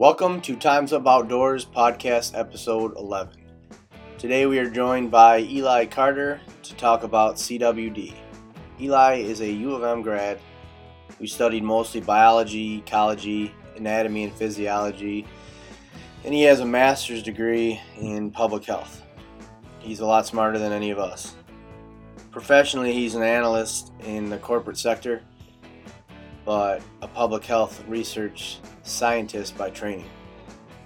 Welcome to Times Up Outdoors podcast episode 11. Today we are joined by Eli Carter to talk about CWD. Eli is a U of M grad who studied mostly biology, ecology, anatomy, and physiology, and he has a master's degree in public health. He's a lot smarter than any of us. Professionally, he's an analyst in the corporate sector, but a public health research scientist by training.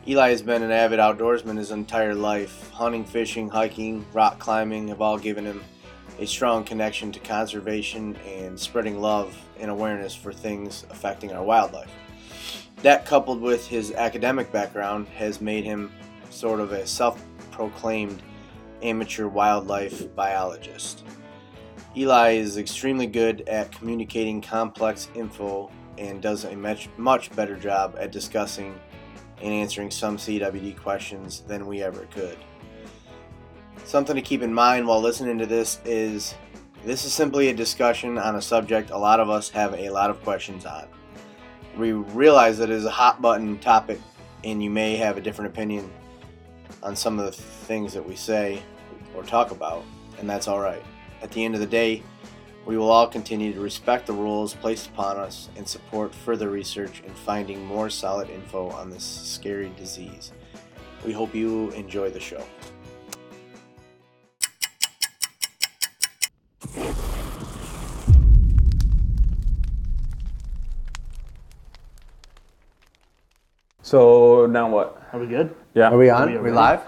Eli has been an avid outdoorsman his entire life. Hunting, fishing, hiking, rock climbing have all given him a strong connection to conservation and spreading love and awareness for things affecting our wildlife. That, coupled with his academic background, has made him sort of a self proclaimed amateur wildlife biologist. Eli is extremely good at communicating complex info and does a much, much better job at discussing and answering some CWD questions than we ever could. Something to keep in mind while listening to this is this is simply a discussion on a subject a lot of us have a lot of questions on. We realize that it is a hot button topic and you may have a different opinion on some of the things that we say or talk about, and that's alright. At the end of the day, we will all continue to respect the rules placed upon us and support further research in finding more solid info on this scary disease. We hope you enjoy the show. So now what? Are we good? Yeah. Are we on? Are we Are we live?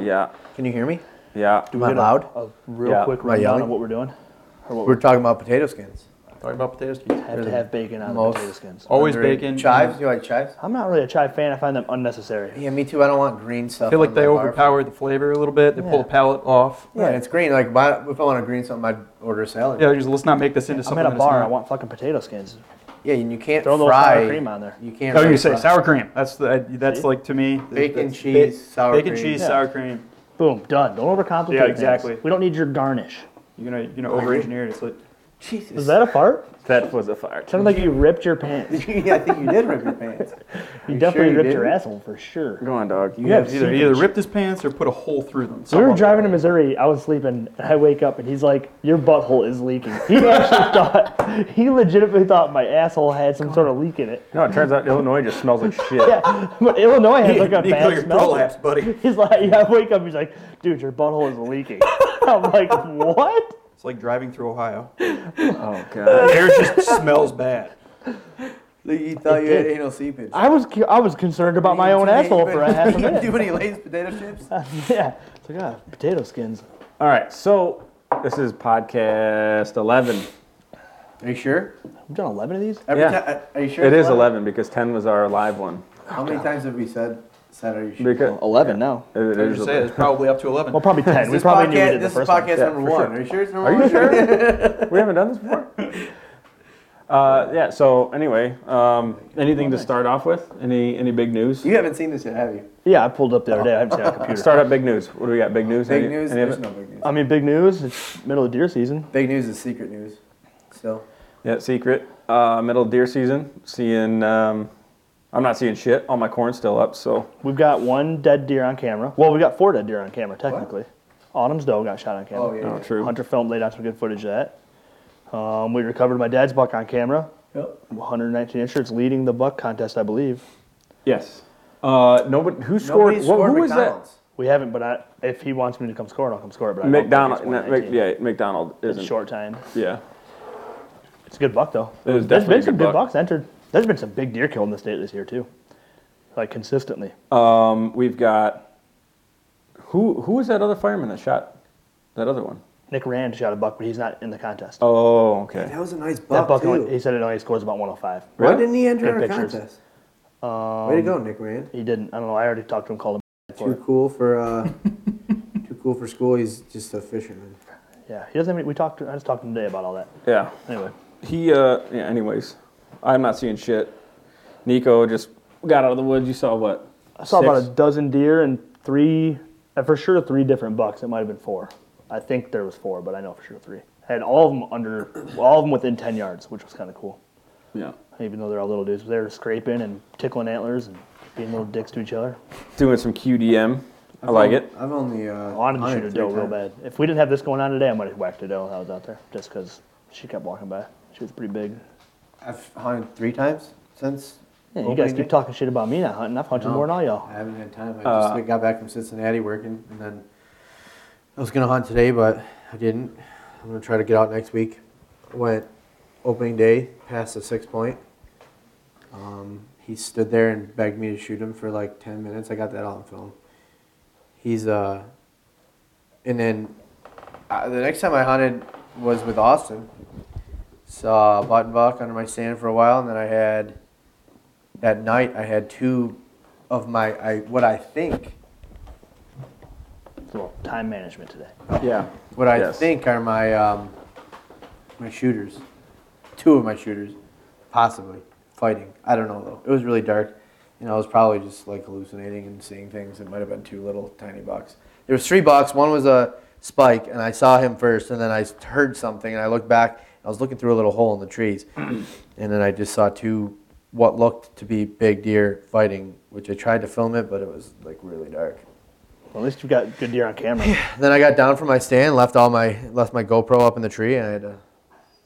Yeah. Can you hear me? Yeah. Do Am I get a- loud? A, real Yeah. quick Am I rundown yelling? of what we're doing. Or what We're we talking about potato skins. Talking about potato skins. You have to have bacon on Most- the potato skins. Always Under- bacon. Chives? You like chives? I'm not really a chive fan. I find them unnecessary. Yeah, me too. I don't want green stuff. I feel like on they my bar. overpower the flavor a little bit. They pull Yeah. the palate off. Yeah, and it's green. Like, why, if I want a green something, I'd order a salad. Yeah, just let's not make this into something. I'm something. at a that's bar. not. I want fucking potato skins. Yeah, and you can't Throw a little fry. sour cream on there. You can't. Oh, you fry- say sour cream. That's the that's See? like to me. Bacon, that's cheese, ba- sour bacon, cream. cheese, Yeah. sour cream. Boom, done. Don't overcomplicate Yeah, things. exactly. We don't need your garnish. You're gonna you're gonna over-engineer it. It's like Jesus. Was that a fart? That was a fire. Sounded like you ripped your pants. yeah, I think you did rip your pants. You You definitely sure you ripped your didn't? asshole for sure. Go on, dog. You have either seepage. either ripped his pants or put a hole through them. So we were Something. driving to Missouri. I was sleeping. And I wake up and he's like, "Your butthole is leaking." He actually thought he legitimately thought my asshole had some sort of leak in it. No, it turns out Illinois just smells like shit. Yeah, but Illinois has like a Nico, bad your smell. prolapse, buddy. He's like, yeah, I wake up. He's like, dude, your butthole is leaking. I'm like, what? It's like driving through Ohio. Oh god. The air just smells bad. You thought you had did. anal seepage. I was cu- I was concerned about my own asshole for a half a minute. Do minute. many Lay's potato chips? yeah, it's like ah, potato skins. All right. So this is podcast 11. Are you sure? We've done 11 of these. Every Yeah. ti- are you sure? It it's is 11 because 10 was our live one. How many times have we said said are you sure? Because 11 now. it, it I is just say it's probably up to eleven. Well, probably 10. we This probably knew we podcast, did the this is first podcast one. Yeah, number for one. sure. Are you sure it's number one? Are you sure? we haven't done this before. Uh, yeah. So anyway, um, anything to start off with? Any any big news? You haven't seen this yet, have you? Yeah, I pulled up the other day. I haven't seen it on the computer. Start up big news. What do we got? Big news. Big Any- news? any of There's it? no big news. I mean, big news. It's middle of deer season. Big news is secret news. Still. Yeah, secret. Uh, middle of deer season. Seeing. Um, I'm not seeing shit. All my corn's still up. So We've got one dead deer on camera. Well, we got four dead deer on camera, technically. Autumn's doe got shot on camera. Oh, yeah. oh, true. Hunter filmed laid out some good footage of that. Um, we recovered my dad's buck on camera. Yep. 119 incher. It's leading the buck contest, I believe. Yes. Uh, nobody. Who scored? Nobody what- scored who was that? McDonald's. We haven't, but I, if he wants me to come score it, I'll come score it. But I don't think McDonald. it's no, Mc- 119. yeah, McDonald It's isn't. short time. Yeah. It's a good buck though. It was There's definitely been a some good good buck. bucks entered. There's been some big deer killed in the state this year too, like consistently. Um, we've got. Who who was that other fireman that shot that other one? Nick Rand shot a buck, but he's not in the contest. Oh, okay. That was a nice that buck, buck, too. only, he said it only scores about 105. Why Really? didn't he enter Good a pictures. contest? Um, Way to go, Nick Rand. He didn't. I don't know. I already talked to him, called him. For Too it. cool for uh, too cool for school. He's just a fisherman. Yeah, he doesn't. Have any, we talked. To, I just talked to him today about all that. Yeah. Anyway, He. Uh. Yeah. Anyways, I'm not seeing shit. Nico just got out of the woods. You saw what? I saw about a dozen deer and three, uh, for sure three different bucks. It might have been four. I think there was four, but I know for sure three. Had all of them under, all of them within 10 yards, which was kind of cool. Yeah. Even though they're all little dudes, they were scraping and tickling antlers, and Being little dicks to each other. Doing some QDM. I like it. I've only. Uh, I wanted to hunted shoot a doe real bad. If we didn't have this going on today, I might have whacked a doe. I was out there just because she kept walking by. She was pretty big. I've hunted three times since. Yeah, you guys opening keep day. talking shit about me not hunting. I've hunted No, more than all y'all. I haven't had time. I Uh, just like, got back from Cincinnati working, and then I was gonna hunt today, but I didn't. I'm gonna try to get out next week. Went opening day past the six point. Um, he stood there and begged me to shoot him for like ten minutes. I got that all on film. He's uh, and then uh, the next time I hunted was with Austin. Saw a button buck under my stand for a while, and then I had that night I had two of my I what I think It's a little time management today. Yeah. what I Yes. think are my um, my shooters, two of my shooters, possibly fighting. I don't know though. It was really dark, and I was probably just like hallucinating and seeing things. It might have been two little tiny bucks. There was three bucks. One was a spike, and I saw him first, and then I heard something, and I looked back. I was looking through a little hole in the trees, and then I just saw two what looked to be big deer fighting, which I tried to film it, but it was like really dark. Well, at least you've got good deer on camera. Then I got down from my stand, left all my left my GoPro up in the tree, and I had to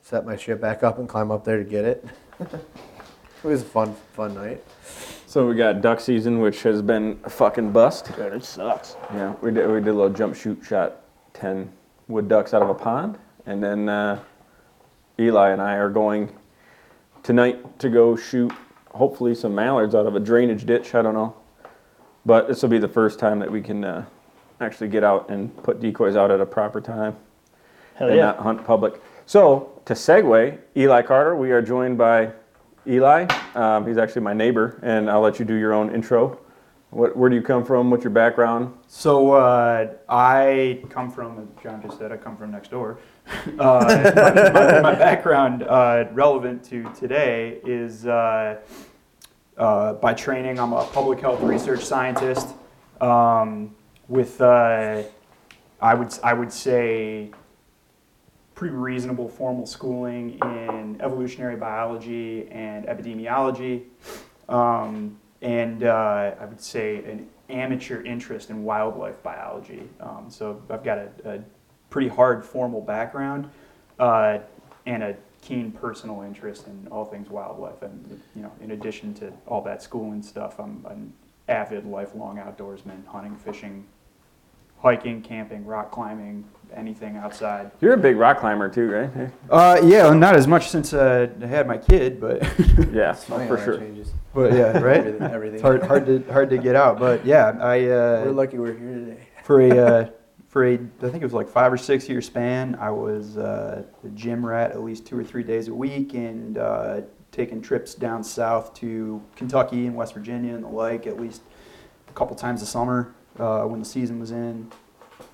set my shit back up and climb up there to get it. it was a fun fun night. So we got duck season, which has been a fucking bust. Dude, it sucks. Yeah, we did, we did a little jump shoot, shot 10 wood ducks out of a pond. And then uh, Eli and I are going tonight to go shoot, hopefully, some mallards out of a drainage ditch. I don't know. But this will be the first time that we can uh, actually get out and put decoys out at a proper time Hell and yeah. not hunt public. So, to segue, Eli Carter, we are joined by Eli. Um, he's actually my neighbor, and I'll let you do your own intro. What, where do you come from? What's your background? So uh, I come from, as John just said, I come from next door. Uh, my, my- background, uh, relevant to today, is uh, uh, by training, I'm a public health research scientist um, with, uh, I would I would say, pretty reasonable formal schooling in evolutionary biology and epidemiology, um, and uh, I would say an amateur interest in wildlife biology. Um, so I've got a, a pretty hard formal background uh, and a keen personal interest in all things wildlife. And you know, in addition to all that schooling stuff, I'm an avid lifelong outdoorsman, hunting, fishing, hiking, camping, rock climbing, anything outside. You're a big rock climber too, right? Hey. Uh, yeah, not as much since uh, I had my kid, but Yeah, Funny for sure. Changes. but yeah, right. Everything. everything. It's hard, hard to hard to get out, but yeah, I We're uh, lucky we're here today. for a for a I think it was like five or six year span. I was uh, a gym rat at least two or three days a week, and uh, taking trips down south to Kentucky and West Virginia and the like at least a couple times a summer uh, when the season was in.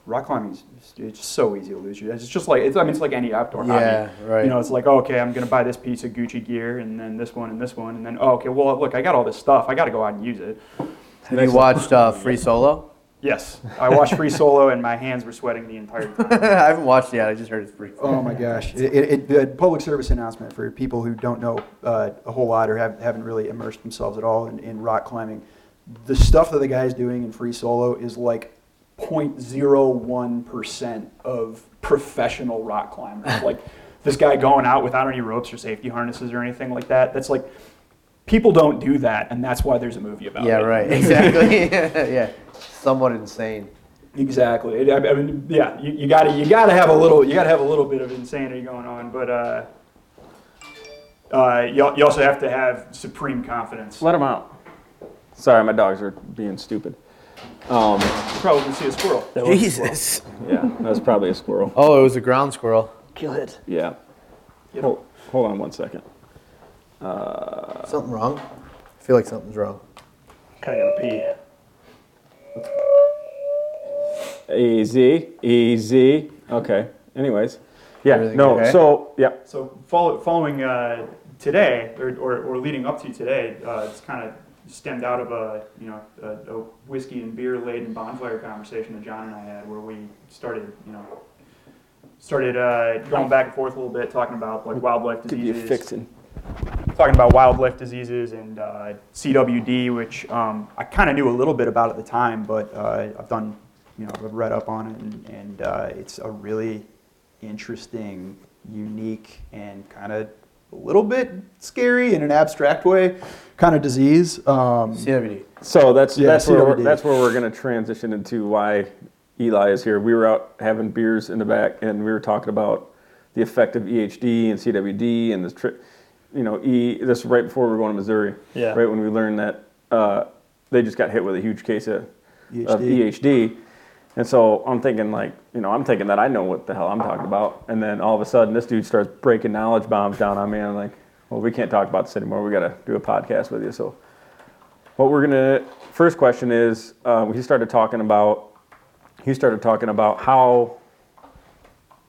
Rock climbing is it's just so easy to lose you. It's just like it's, I mean it's like any outdoor Yeah, hobby. right. You know, it's like oh, okay, I'm gonna buy this piece of Gucci gear and then this one and this one and then oh, okay, well look, I got all this stuff. I got to go out and use it. Have you watched uh, Free Solo? Yes, I watched Free Solo and my hands were sweating the entire time. I haven't watched it yet. I just heard it's pretty. Oh my gosh! It, it, it, the public service announcement for people who don't know uh, a whole lot or have, haven't really immersed themselves at all in, in rock climbing. The stuff that the guy's doing in free solo is like 0.01 percent of professional rock climbers. like this guy going out without any ropes or safety harnesses or anything like that. That's like people don't do that, and that's why there's a movie about Yeah, it. Yeah, right. Exactly. yeah, somewhat insane. Exactly. I I mean, yeah, you, you gotta you gotta have a little you gotta have a little bit of insanity going on, but uh, uh, you, you also have to have supreme confidence. Let them out. Sorry, my dogs are being stupid. Um, You probably see a squirrel. That was- Jesus. yeah, that was probably a squirrel. Oh, it was a ground squirrel. Kill it. Yeah. Yep. Hold, hold on one second. Something wrong? I feel like something's wrong. Kind of gotta pee. Easy, easy. Okay. Anyways, yeah. Everything no. okay? So yeah. So follow, following uh, today, or, or, or leading up to today, uh, it's kind of stemmed out of a you know a, a whiskey and beer laden bonfire conversation that John and I had, where we started you know started uh, going back and forth a little bit, talking about like wildlife Could be a diseases. Fixin'. talking about wildlife diseases and uh, CWD, which um, I kind of knew a little bit about at the time, but uh, I've done, you know, I've read up on it, and, and uh, it's a really interesting, unique, and kind of a little bit scary in an abstract way kind of disease. Um, CWD. So that's Yeah, that's where we're, that's where we're going to transition into why Eli is here. We were out having beers in the back, and we were talking about the effect of EHD and CWD and this tri- you know, E. This right before we were going to Missouri. Yeah. Right when we learned that uh, they just got hit with a huge case of of EHD. EHD. And so I'm thinking like, you know, I'm thinking that I know what the hell I'm talking about. And then all of a sudden this dude starts breaking knowledge bombs down on me. And I'm like, well, we can't talk about this anymore. We got to do a podcast with you. So what we're gonna first question is um, he started talking about he started talking about how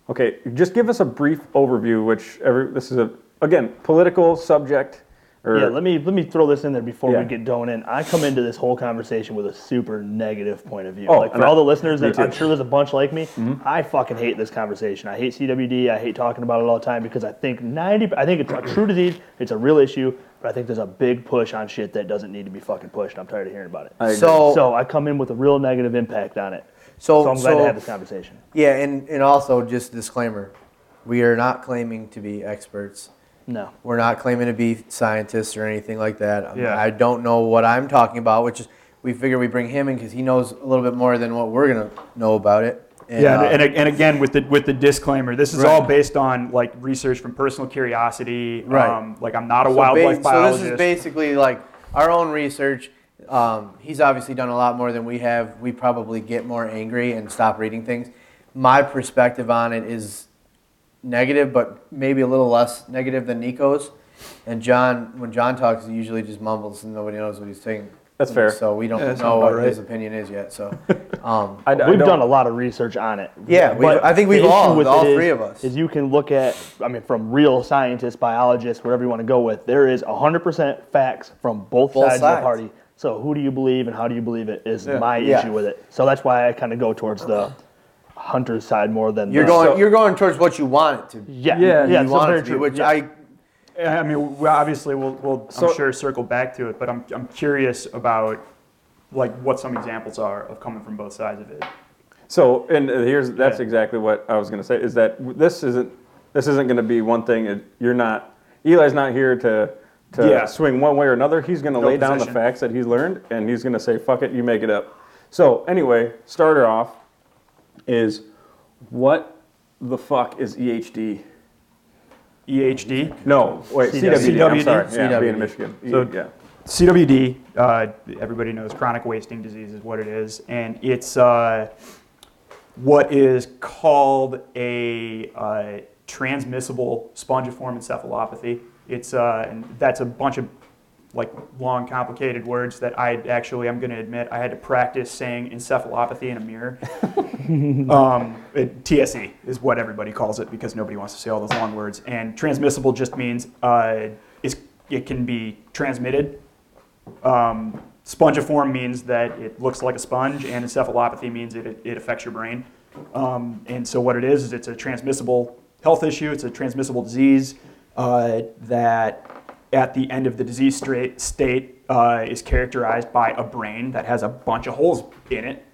okay just give us a brief overview which every this is a again political subject or Yeah, let me let me throw this in there before Yeah. we get going in. I come into this whole conversation with a super negative point of view. Oh, like for and all I- the listeners, that. Mm-hmm. I'm sure there's a bunch like me. I fucking hate this conversation. I hate CWD. I hate talking about it all the time because I think 90. I think it's a true disease. It's a real issue, but I think there's a big push on shit that doesn't need to be fucking pushed. I'm tired of hearing about it. I. So, so I come in with a real negative impact on it. so, So I'm glad so- to have this conversation. yeah, and, and also just disclaimer, we are not claiming to be experts. No. We're not claiming to be scientists or anything like that. Um, Yeah. I don't know what I'm talking about, which is we figure we bring him in because he knows a little bit more than what we're gonna know about it. And, yeah, uh, and, and again with the with the disclaimer, this is Right. all based on like research from personal curiosity. Right. Um, like I'm not a so wildlife ba- biologist. So this is basically like our own research. Um, he's obviously done a lot more than we have. We probably get more angry and stop reading things. My perspective on it is negative, but maybe a little less negative than Nico's. And John, when John talks, he usually just mumbles and nobody knows what he's saying. That's fair. So we don't Yeah, know what about his opinion is yet. So, um, I, I We've done a lot of research on it. Yeah, But I think we've all- with all it is- three of us. Is you can look at, I mean, from real scientists, biologists, whatever you want to go with, there is 100% facts from both, Both sides, of the party. So who do you believe and how do you believe it is Yeah. my Yeah. issue with it. So that's why I kind of go towards the hunter's side more than you're the, going So- you're going towards what you want it to be. Yeah, Yeah, yeah, you so want very it to be, true. which yeah. I I mean, we obviously we'll, we'll So- I'm sure circle back to it, but I'm I'm curious about like what some examples are of coming from both sides of it. So, and uh, here's that's Yeah. exactly what I was going to say is that w- this isn't this isn't going to be one thing. It, you're not Eli's not here to to Yeah. swing one way or another. He's going to No lay down the position. facts that he's learned, and he's going to say, "Fuck it, you make it up." So, anyway, starter off is what the fuck is EHD? EHD. No, wait, CWD. CWD. I'm sorry, yeah, being in Michigan. So- yeah. CWD, uh, everybody knows chronic wasting disease is what it is, and it's uh, what is called a uh, transmissible spongiform encephalopathy. It's uh, and that's a bunch of like long, complicated words that I actually, I'm going to admit, I had to practice saying encephalopathy in a mirror. um, it, TSE is what everybody calls it because nobody wants to say all those long words. And transmissible just means uh, it can be transmitted. Um, spongiform means that it looks like a sponge, and encephalopathy means it, it, it affects your brain. Um, and so what it is is it's a transmissible health issue. It's a transmissible disease uh, that, at the end of the disease state, uh, is characterized by a brain that has a bunch of holes in it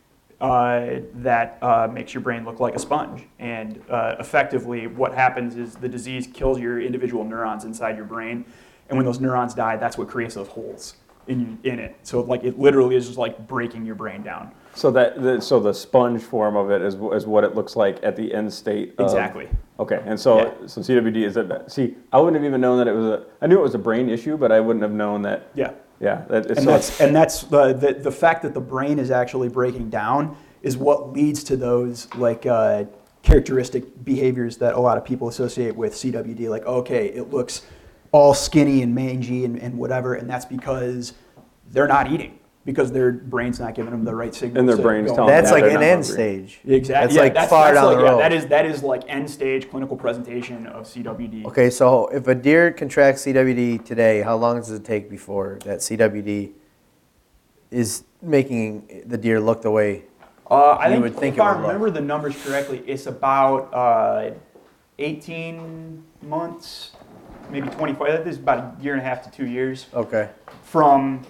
uh, that uh, makes your brain look like a sponge. And uh, effectively, what happens is the disease kills your individual neurons inside your brain, and when those neurons die, that's what creates those holes in in it. So like it literally is just like breaking your brain down. So that the, so the sponge form of it is, is what it looks like at the end state. Of, Exactly. Okay, and so Yeah. so CWD is that. See, I wouldn't have even known that it was a. I knew it was a brain issue, but I wouldn't have known that. Yeah. Yeah, that, it's and so- that's and that's the, the the fact that the brain is actually breaking down is what leads to those like uh, characteristic behaviors that a lot of people associate with CWD. Like, okay, it looks all skinny and mangy and, and whatever, and that's because they're not eating because their brain's not giving them the right signals. And their to brain's telling on. That's Yeah, like they're an not end hungry. stage. Exactly. That's yeah, like that's, far that's down like, the yeah, road. that is that is like end stage clinical presentation of CWD. Okay, so if a deer contracts CWD today, how long does it take before that CWD is making the deer look the way? Uh, I You think would think if it I would look. remember the numbers correctly, it's about uh, 18 months maybe 25. This is about a year and a half to two years Okay. from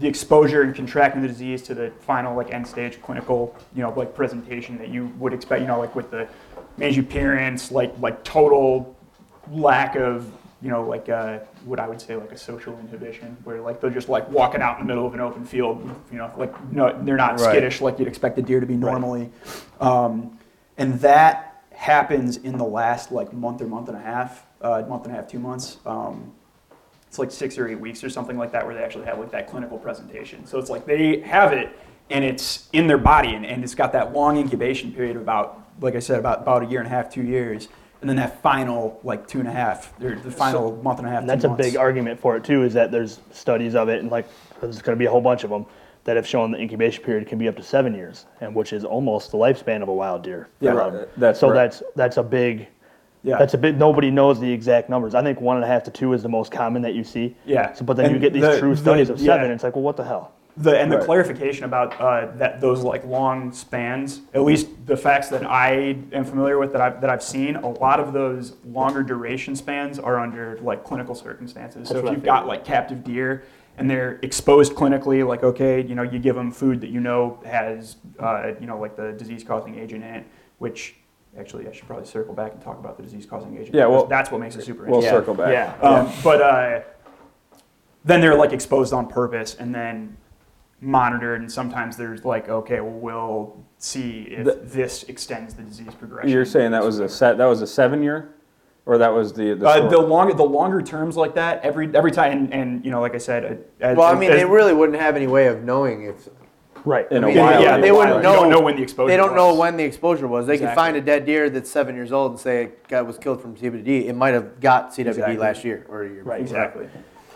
the exposure and contracting the disease to the final like end stage clinical, you know, like presentation that you would expect, you know, like with the major appearance, like like total lack of, you know, like uh, what I would say like a social inhibition, where like they're just like walking out in the middle of an open field, you know, like no, they're not Right. skittish like you'd expect a deer to be normally, um, and that happens in the last like month or month and a half, uh, month and a half, two months. Um, it's like six or eight weeks or something like that where they actually have like that clinical presentation. So it's like they have it and it's in their body and, and it's got that long incubation period of about, like I said, about, about a year and a half, two years. And then that final like two and a half, or the final month and a half. And that's two a big argument for it too. Is that there's studies of it, and like there's going to be a whole bunch of them that have shown the incubation period can be up to seven years, and which is almost the lifespan of a wild deer. Yeah. Um, That's so right. that's that's a big. Yeah. That's a bit. Nobody knows the exact numbers. I think one and a half to two is the most common that you see. Yeah. So, but then you get these the- true the- studies of seven, yeah. and it's like, well, what the hell? The, and the Right. clarification about uh, that those like long spans, at least the facts that I am familiar with that I've, that I've seen, a lot of those longer duration spans are under like clinical circumstances. so if I you've got like captive deer and they're exposed clinically, like okay, you know, you give them food that you know has uh, you know like the disease-causing agent in it, which actually I should probably circle back and talk about the disease-causing agent. Yeah, well- that's what makes it super We'll interesting. circle back. Yeah. Um, But uh, then they're like exposed on purpose and then monitored, and sometimes there's like, okay, well, we'll see if The- this extends the disease progression. You're saying that was a set. That was a seven year, or that was the the, Uh, the longer the longer terms like that every every time and, and you know like I said uh, as, Well, I mean, as- they really wouldn't have any way of knowing if. Right. In I a mean, while, yeah, they wouldn't know. You don't know when the exposure They don't know was. when the exposure was. They could find a dead deer that's seven years old and say a guy was killed from CWD. It might have got CWD Exactly. last year or a year. Right. before. exactly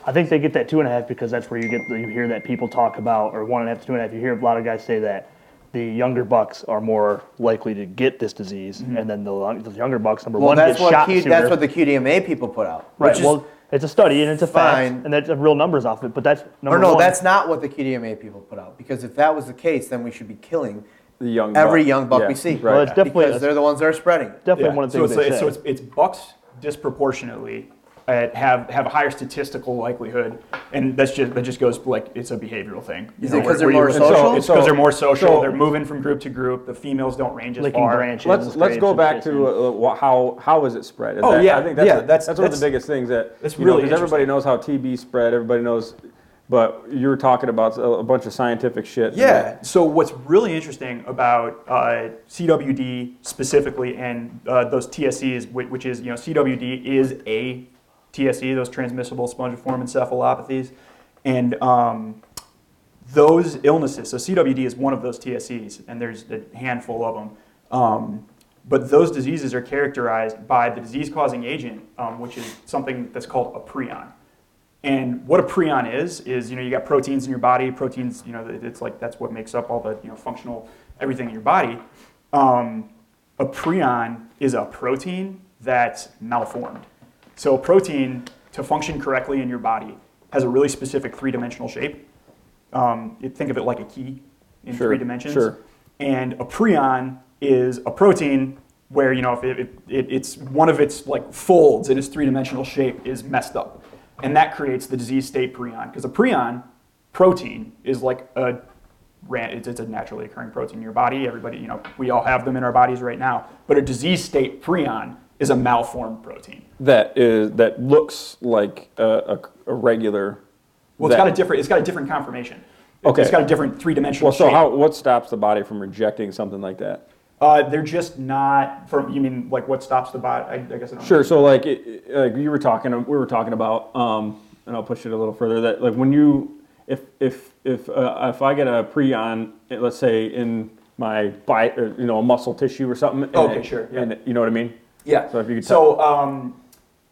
I think they get that two and a half because that's where you get you hear that people talk about or one and a half to two and a half. You hear a lot of guys say that the younger bucks are more likely to get this disease, mm-hmm. and then the, the younger bucks number Well, one that's get what shot Q, sooner. that's what the QDMA people put out. right. Which is, well, it's a study and it's a fine. fact, and that's real numbers off it. But that's number or no, one. that's not what the QDMA people put out. Because if that was the case, then we should be killing the young every buck. young buck Yeah, we see. Well, Right. it's definitely because they're the ones that are spreading it. definitely Yeah. one of the so things it's, they like- say. so it's, it's bucks disproportionately uh, have have a higher statistical likelihood, and that's just that just goes like it's a behavioral thing. You Is know, it 'cause where- they're where more you- social? It's because they're more social. So- they're moving from group to group. The females don't range as far. branches. Let's let's go back to uh, wha- how how is it spread? Is Oh, that- yeah, I think that's yeah, a- that's- that's one of the biggest things that that's you know, really 'cause everybody knows how TB spread. Everybody knows, but you're talking about a, a bunch of scientific shit. Yeah. So what's really interesting about uh, CWD specifically and uh, those TSEs, which is you know CWD is a TSE, those transmissible spongiform encephalopathies, and um, those illnesses. So CWD is one of those TSEs, and there's a handful of them. Um, but those diseases are characterized by the disease-causing agent, um, which is something that's called a prion. And what a prion is is you know you got proteins in your body. Proteins, you know, it's like that's what makes up all the you know functional everything in your body. Um, a prion is a protein that's malformed. So a protein to function correctly in your body has a really specific three-dimensional shape. Um, think of it like a key in Sure, three dimensions. sure. And a prion is a protein where you know if it, it, it, it's one of its like folds in its three-dimensional shape is messed up, and that creates the disease state prion. Because a prion protein is like a it's a naturally occurring protein in your body. Everybody, you know, we all have them in our bodies right now. But a disease state prion is a malformed protein. That is that looks like a, a, a regular. Well, it's that- got a different it's got a different conformation. Okay. It's got a different three-dimensional Well, so shape. how what stops the body from rejecting something like that? Uh, they're just not. From you mean like what stops the body? I, I guess I don't. Sure. So like, it, like you were talking, we were talking about, um, and I'll push it a little further. That like when you, if if if uh, if I get a prion, let's say in my bite, or, you know, a muscle tissue or something. Okay, it- sure, yeah. And you know what I mean? Yeah. So if you could So um,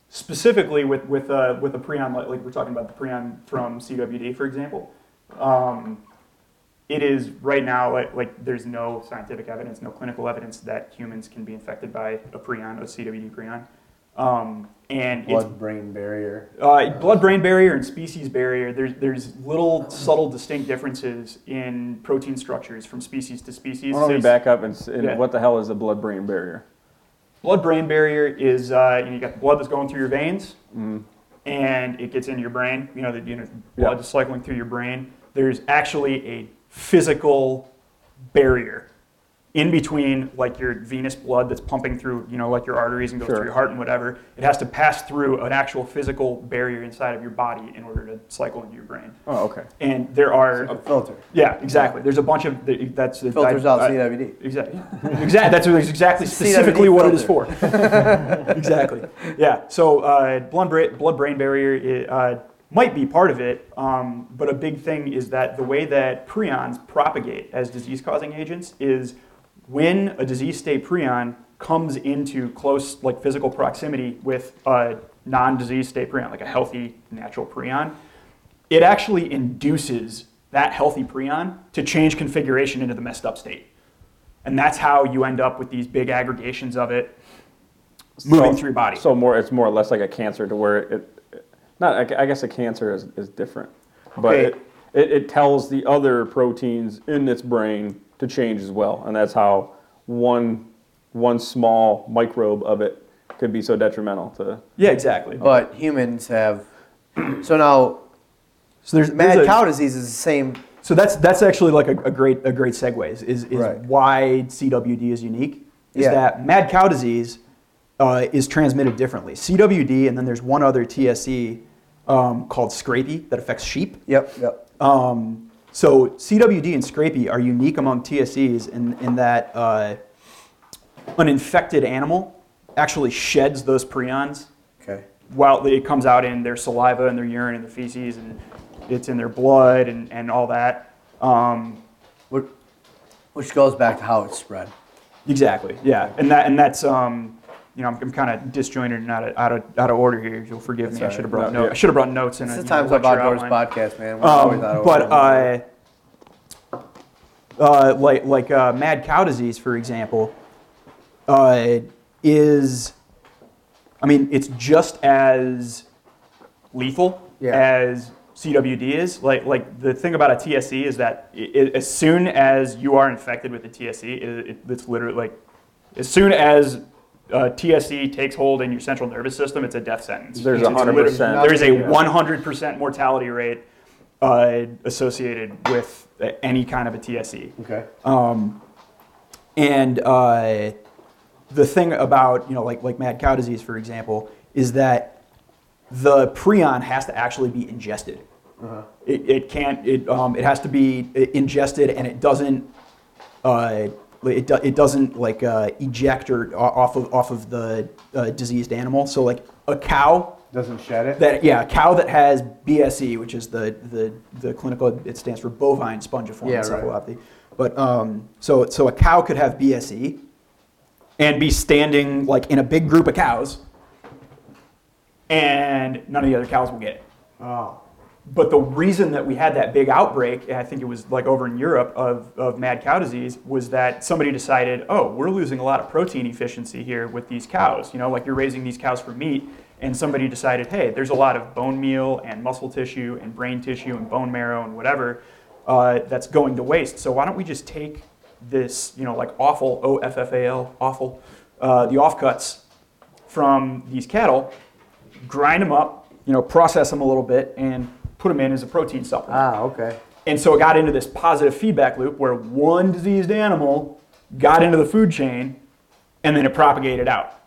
specifically with with uh, with a prion, like, like we're talking about the prion from CWD, for example, um, it is right now like, like there's no scientific evidence, no clinical evidence that humans can be infected by a prion, a CWD prion. Um, and it's Blood-brain barrier. Uh, blood-brain barrier and species barrier. There's there's little subtle distinct differences in protein structures from species to species. Why don't we back up and, and Yeah. what the hell is a blood-brain barrier? Blood-brain barrier is uh, you, know, you got the blood that's going through your veins, Mm-hmm. and it gets into your brain, you know, the you know, blood is cycling through your brain, there's actually a physical barrier in between like your venous blood that's pumping through, you know, like your arteries and goes Sure. through your heart and whatever. It has to pass through an actual physical barrier inside of your body in order to cycle into your brain. Oh, okay. And there are, A filter. yeah, exactly. There's a bunch of that's Filters I- out I- CWD. Exactly. Exactly. That's what- exactly CWD specifically what it is for. exactly. Yeah. So uh, blood brain blood brain barrier uh, might be part of it, um, but a big thing is that the way that prions propagate as disease causing agents is when a disease state prion comes into close like physical proximity with a non-disease state prion, like a healthy natural prion, it actually induces that healthy prion to change configuration into the messed up state. And that's how you end up with these big aggregations of it moving So- through your body. So more, it's more or less like a cancer to where it, not, I I guess a cancer is, is different. But Okay. it, it, it tells the other proteins in its brain to change as well. And that's how one, one small microbe of it could be so detrimental to. yeah, exactly. But humans have. So now, so there's, mad there's a- cow disease is the same. So that's that's actually like a, a great a great segue. Is is, is Right. why CWD is unique? Is Yeah. that mad cow disease uh, is transmitted differently. CWD and then there's one other TSE um, called scrapie that affects sheep. Yep, yep. Um, so CWD and scrapie are unique among TSEs in, in that uh, an infected animal actually sheds those prions Okay. while it comes out in their saliva and their urine and their feces and it's in their blood and, and all that. Um, Which, which goes back to how it's spread. exactly, yeah, and that and that's um, you know I'm, I'm kind of disjointed and out of, out of out of order here. You'll forgive me. That's I should have brought right. no, I should have brought notes in It's a the you Times know, Up Outdoors podcast, man. We're always out Um, of but order. uh, uh, like like uh, mad cow disease, for example, uh, is I mean it's just as lethal Yeah. as CWD is. Like like the thing about a TSE is that i i as soon as you are infected with a TSE, it, it, it's literally like as soon as uh, TSE takes hold in your central nervous system, it's a death sentence. There's It's a hundred literally- percent. There is a 100% mortality rate uh, associated with uh, any kind of a TSE. okay. Um, and uh, the thing about you know like like mad cow disease, for example, is that the prion has to actually be ingested. It, it can't. It um, it has to be ingested, and it doesn't. It, do, it doesn't like uh, eject or off of off of the uh, diseased animal. So like a cow Doesn't shed it. that yeah, a cow that has BSE, which is the the, the clinical it stands for bovine spongiform Yeah, right. But um, so so a cow could have BSE and be standing like in a big group of cows, and none of the other cows will get it. oh. But the reason that we had that big outbreak, I think it was like over in Europe of, of mad cow disease, was that somebody decided, oh, we're losing a lot of protein efficiency here with these cows. You know, like you're raising these cows for meat, and somebody decided, hey, there's a lot of bone meal and muscle tissue and brain tissue and bone marrow and whatever uh, that's going to waste. So why don't we just take this, you know, like offal O F F A L, offal, uh, the offcuts from these cattle, grind them up, you know, process them a little bit, and put them in as a protein supplement. Ah, okay. And so it got into this positive feedback loop where one diseased animal got into the food chain, and then it propagated out.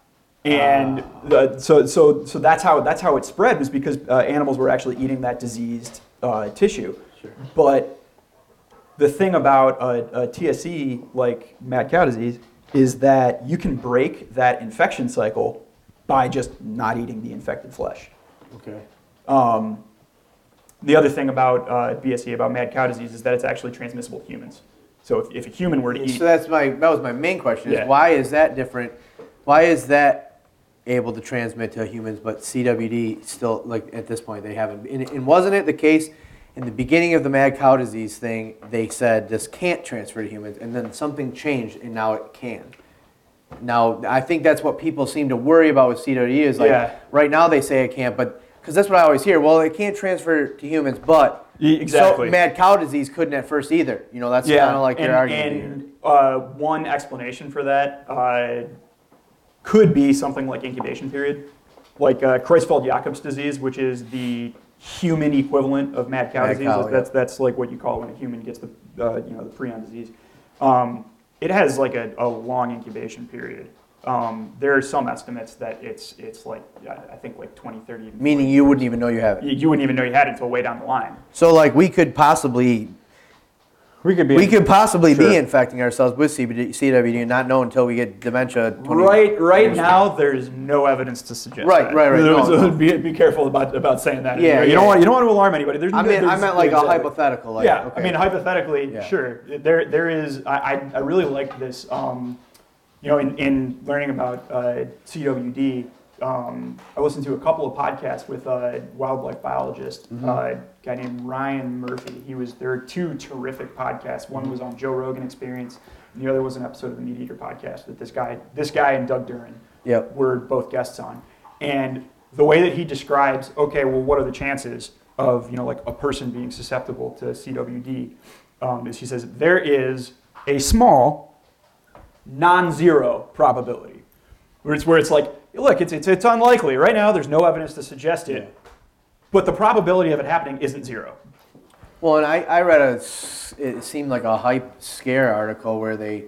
And the, so, so, so that's how that's how it spread was because uh, animals were actually eating that diseased uh, tissue. But the thing about a, a TSE like mad cow disease is that you can break that infection cycle by just not eating the infected flesh. Okay. Um, the other thing about uh, BSE, about mad cow disease, is that it's actually transmissible to humans. So if, if a human were to eat, So that's my that was my main question. Is Yeah. why is that different? Why is that able to transmit to humans, but CWD still like at this point they haven't? And, and wasn't it the case in the beginning of the mad cow disease thing? They said this can't transfer to humans, and then something changed, and now it can. Now I think that's what people seem to worry about with CWD is like Yeah. right now they say it can't, but because that's what I always hear. Well, it can't transfer to humans, but exactly. so mad cow disease couldn't at first either. You know, that's kind of like and, their argument. And uh, one explanation for that uh, could be something like incubation period. like uh, Creutzfeldt-Jakob's disease, which is the human equivalent of mad cow Mad disease. cow, that's yeah. that's like what you call when a human gets the uh, you know the prion disease. Um, it has like a, a long incubation period. Um, there are some estimates that it's it's like I I think like 20, 30. even Meaning you wouldn't even know you have it. you you wouldn't even know you had it until way down the line. So like we could possibly We could be. we could possibly Sure. be infecting ourselves with CBD, CWD and not know until we get dementia. 20 Right, right years now, there's no evidence to suggest Right, that. right, right, So- no. so be, be careful about, about saying that. Yeah, you yeah. don't want you don't want to alarm anybody. There's, I mean, I meant like a hypothetical. Like, yeah, okay. I mean hypothetically, Yeah. sure. There, there is. I, I, I really like this. Um, you know, in, in learning about uh, CWD, um, I listened to a couple of podcasts with a wildlife biologist, Mm-hmm. uh, a guy named Ryan Murphy. He was there are two terrific podcasts. One was on Joe Rogan Experience, and the other was an episode of the Meat Eater podcast that this guy, this guy and Doug Duren Yep. were both guests on. And the way that he describes, okay, well, what are the chances of, you know, like a person being susceptible to CWD, um, is he says there is a small, non-zero probability. Where it's, where it's like, look, it's, it's, it's unlikely. Right now, there's no evidence to suggest it. But the probability of it happening isn't zero. Well, and I, I read a it seemed like a hype scare article where they,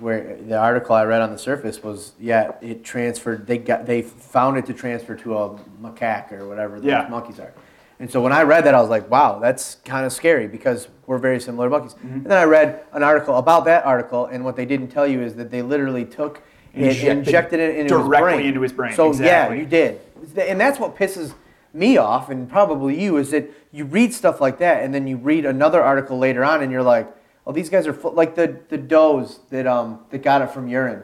where the article I read on the surface was, yeah, it transferred, they got, they found it to transfer to a macaque or whatever the Yeah. monkeys are. And so when I read that, I was like, wow, that's kind of scary because we're very similar monkeys. Mm-hmm. And then I read an article about that article, and what they didn't tell you is that they literally took and Injected injected it into directly his brain. into his brain, So exactly. yeah, you did. And that's what pisses me off, and probably you, is that you read stuff like that, and then you read another article later on, and you're like, "Oh, these guys are full, like the the does that um that got it from urine.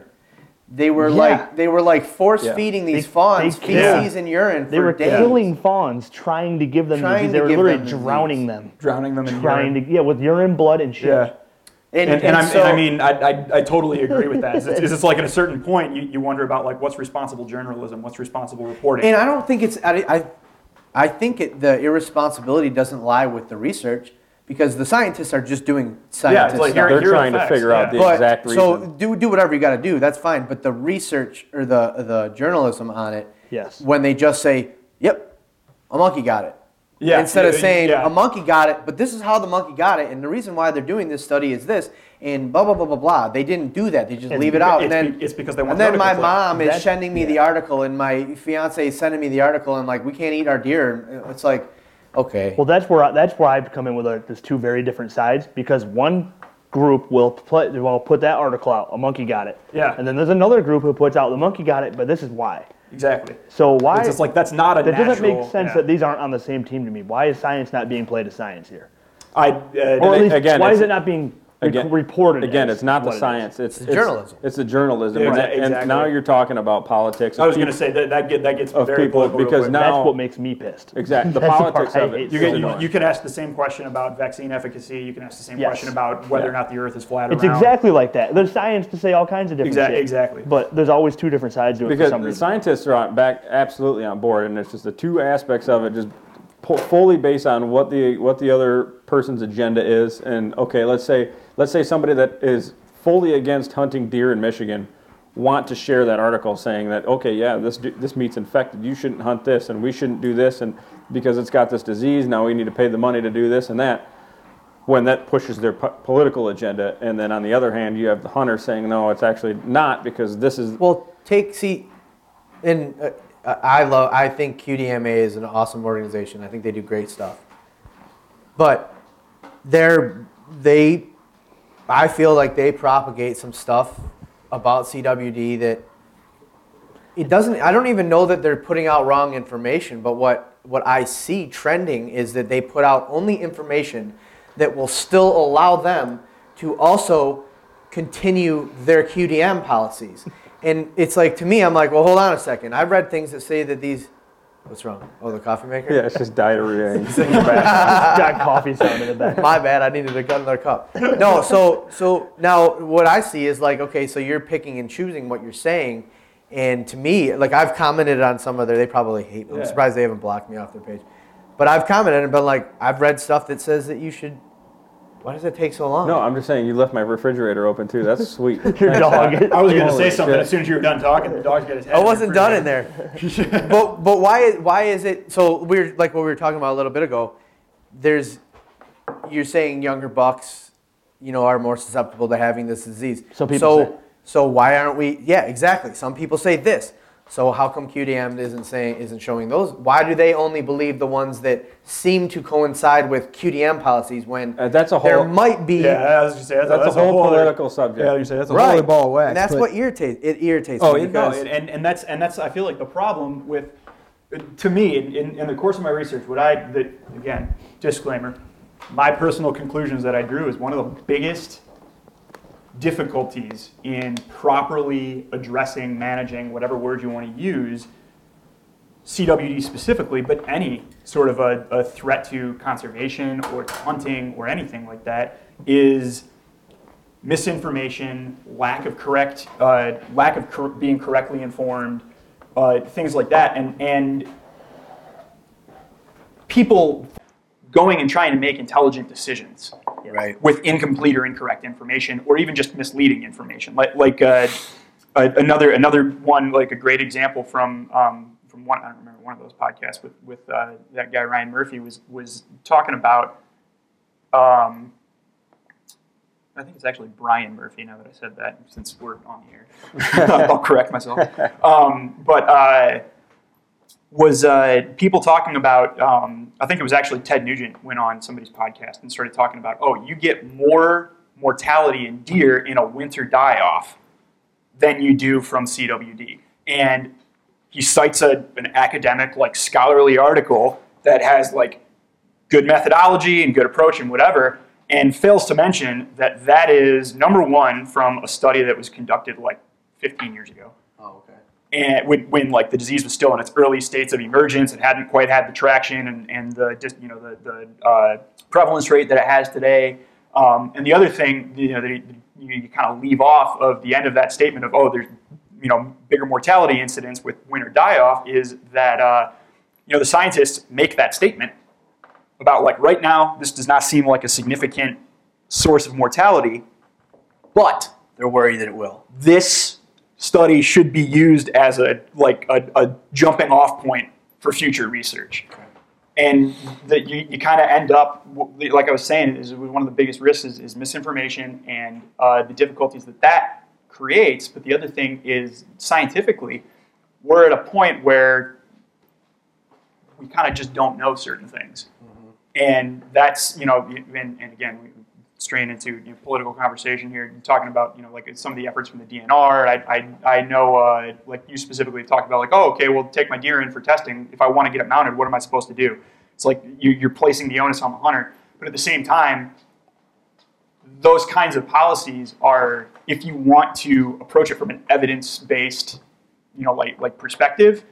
They were Yeah. like they were like force Yeah. feeding these They- fawns they feces killed- and urine They for were days. killing fawns, trying to give them Trying disease. They were literally them disease. drowning them, Drowning them in trying urine. to yeah, with urine, blood, and shit. Yeah. And, And, and, I'm, so- and I mean, I, I, I totally agree with that. It's, it's, it's like at a certain point, you, you wonder about like what's responsible journalism, what's responsible reporting. And I don't think it's. I, I, I think it, the irresponsibility doesn't lie with the research because the scientists are just doing scientist like stuff. They're here are trying the to facts, figure out the but exact reason. so do do whatever you got to do. That's fine. But the research or the the journalism on it, Yes. when they just say, "Yep, a monkey got it," Yeah, instead of saying yeah. a monkey got it, but this is how the monkey got it, and the reason why they're doing this study is this, and blah blah blah blah blah. They didn't do that. They just It's leave it out, it's and then be- it's because they want And then my article clip. mom is That's- sending me the article, and my fiance is sending me the article, and like we can't eat our deer. It's like, okay, Well, that's where I, that's where I've come in with a, there's two very different sides because one group will put will put that article out, a monkey got it. Yeah. And then there's another group who puts out the monkey got it, but this is why. exactly. So why? It's just like that's not a that natural. doesn't make sense yeah. that these aren't on the same team to me. Why is science not being played as science here? I, uh, Or at least again, why is it not being rec- Again- reported? Again, as it's not the it is? science. It's, It's journalism. It's the journalism, Yeah, and, exactly. and now you're talking about politics. I was going to say that that, get, that gets of very people, political real because quick. now- That's what makes me pissed. Exactly. The That's the politics of it. You, so get, you, you can ask the same question about vaccine efficacy. You can ask the same Yes. question about whether or not the Earth is flat It's around. exactly like that. There's science to say all kinds of different Exac- shit. exactly. But there's always two different sides to it for because some the reason. scientists are on, back absolutely on board, and it's just the two aspects of it just fully based on what the what the other person's agenda is. And okay, let's say let's say somebody that is fully against hunting deer in Michigan want to share that article saying that okay, yeah, this this meat's infected. You shouldn't hunt this, and we shouldn't do this, and because it's got this disease, now we need to pay the money to do this and that. When that pushes their po- political agenda, and then on the other hand, you have the hunter saying no, it's actually not because this is Well, take see, and uh, I love. I think QDMA is an awesome organization. I think they do great stuff. But they're they, I feel like they propagate some stuff about CWD that it doesn't. I don't even know that they're putting out wrong information. But what what I see trending is that they put out only information that will still allow them to also continue their QDM policies. And it's like to me, I'm like, well, hold on a second. I've read things that say that these. What's wrong? Oh, the coffee maker. Yeah, it's just diarrhea. got coffee sound in the back. My bad. I needed to cut another cup. No, so so now what I see is like, okay, so you're picking and choosing what you're saying, and to me, like I've commented on some of their. They probably hate me. I'm Yeah. surprised they haven't blocked me off their page, but I've commented and been like, I've read stuff that says that you should Why does it take so long? No, I'm just saying you left my refrigerator open too. That's sweet. Your dog. I was going to say something shit. as soon as you were done talking. The dog's got his head. I wasn't done in there. but but why why is it so we're like what we were talking about a little bit ago? There's you're saying younger bucks, you know, are more susceptible to having this disease. So people so say. so why aren't we? Yeah, exactly. Some people say this. So how come QDM isn't saying isn't showing those? Why do they only believe the ones that seem to coincide with QDM policies when Uh, that's a there might be Yeah, I was going say that's, That's, that's a whole other- political subject. Yeah, you say that's a right? whole ball of wax. and that's but- what irritates it irritates Oh, me it, no, because and, and, and that's and that's I feel like the problem with to me in, in, in the course of my research, what I that again disclaimer, my personal conclusions that I drew is one of the biggest difficulties in properly addressing, managing whatever word you want to use. CWD specifically, but any sort of a, a threat to conservation or to hunting or anything like that is misinformation, lack of correct, uh, lack of cor- being correctly informed, uh, things like that, and and people going and trying to make intelligent decisions right. with incomplete or incorrect information, or even just misleading information. Like like uh, a- another another one, like a great example from um, from one I don't remember one of those podcasts with with uh, that guy Ryan Murphy was was talking about. Um, I think it's actually Brian Murphy. Now that I said that, since we're on the air, I'll correct myself. Um, but uh, was uh, people talking about? Um, I think it was actually Ted Nugent went on somebody's podcast and started talking about, oh, you get more mortality in deer in a winter die-off than you do from CWD, and he cites a, an academic, like scholarly article that has like good methodology and good approach and whatever, and fails to mention that that is number one from a study that was conducted like 15 years ago. And when, when like the disease was still in its early states of emergence and hadn't quite had the traction and, and the just you know the, the uh, prevalence rate that it has today. Um, and the other thing you know that you, kind of leave off of the end of that statement of oh there's you know bigger mortality incidents with winter die off is that uh, you know the scientists make that statement about like right now this does not seem like a significant source of mortality, but They're worried that it will. this study should be used as a like a, a jumping off point for future research. And that you, you kind of end up like i was saying is one of the biggest risks is, is misinformation and uh, the difficulties that that creates. But the other thing is scientifically we're at a point where we kind of just don't know certain things. And that's you know and, and again strain into you know, political conversation here talking about you know like some of the efforts from the dnr i, I, I know uh, like you specifically talked about like oh okay well take my deer in for testing. If i want to get it mounted what am i supposed to do? It's like you, you're placing the onus on the hunter. But at the same time those kinds of policies are if you want to approach it from an evidence-based you know like like perspective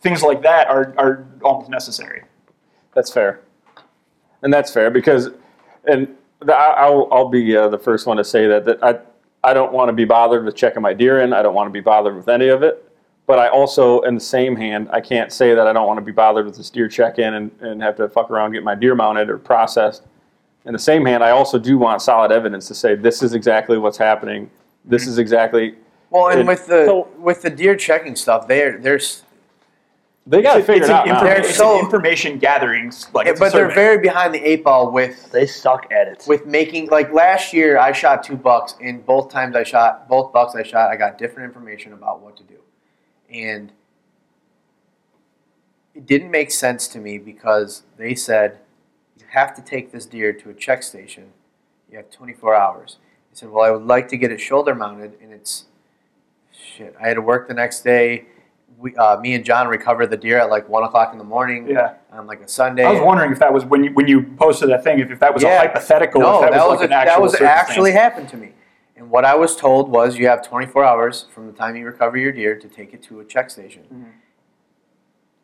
things like that are, are almost necessary. That's fair, and that's fair because, and I'll I'll be uh, the first one to say that that I I don't want to be bothered with checking my deer in. I don't want to be bothered with any of it. But I also, in the same hand, I can't say that I don't want to be bothered with this deer check in and, and have to fuck around get my deer mounted or processed. In the same hand, I also do want solid evidence to say this is exactly what's happening. This is exactly. Well, and It- with the so- with the deer checking stuff, they're there's They got to It's- figure it's it out. an now. They're it's so- an information gathering like it's a but they're survey. very behind the eight ball with They suck at it. with making like last year I shot two bucks and both times I shot both bucks I shot I got different information about what to do. And it didn't make sense to me because they said you have to take this deer to a check station. You have 24 hours. He said, "Well, I would like to get it shoulder mounted and it's shit. I had to work the next day. We, uh, me and John recovered the deer at like one o'clock in the morning Yeah. on like a Sunday. I was wondering if that was when you when you posted that thing, if, if that was Yeah. a hypothetical, No, if that, that was, was, like a- that was actually happened to me. And what I was told was you have 24 hours from the time you recover your deer to take it to a check station. Mhm.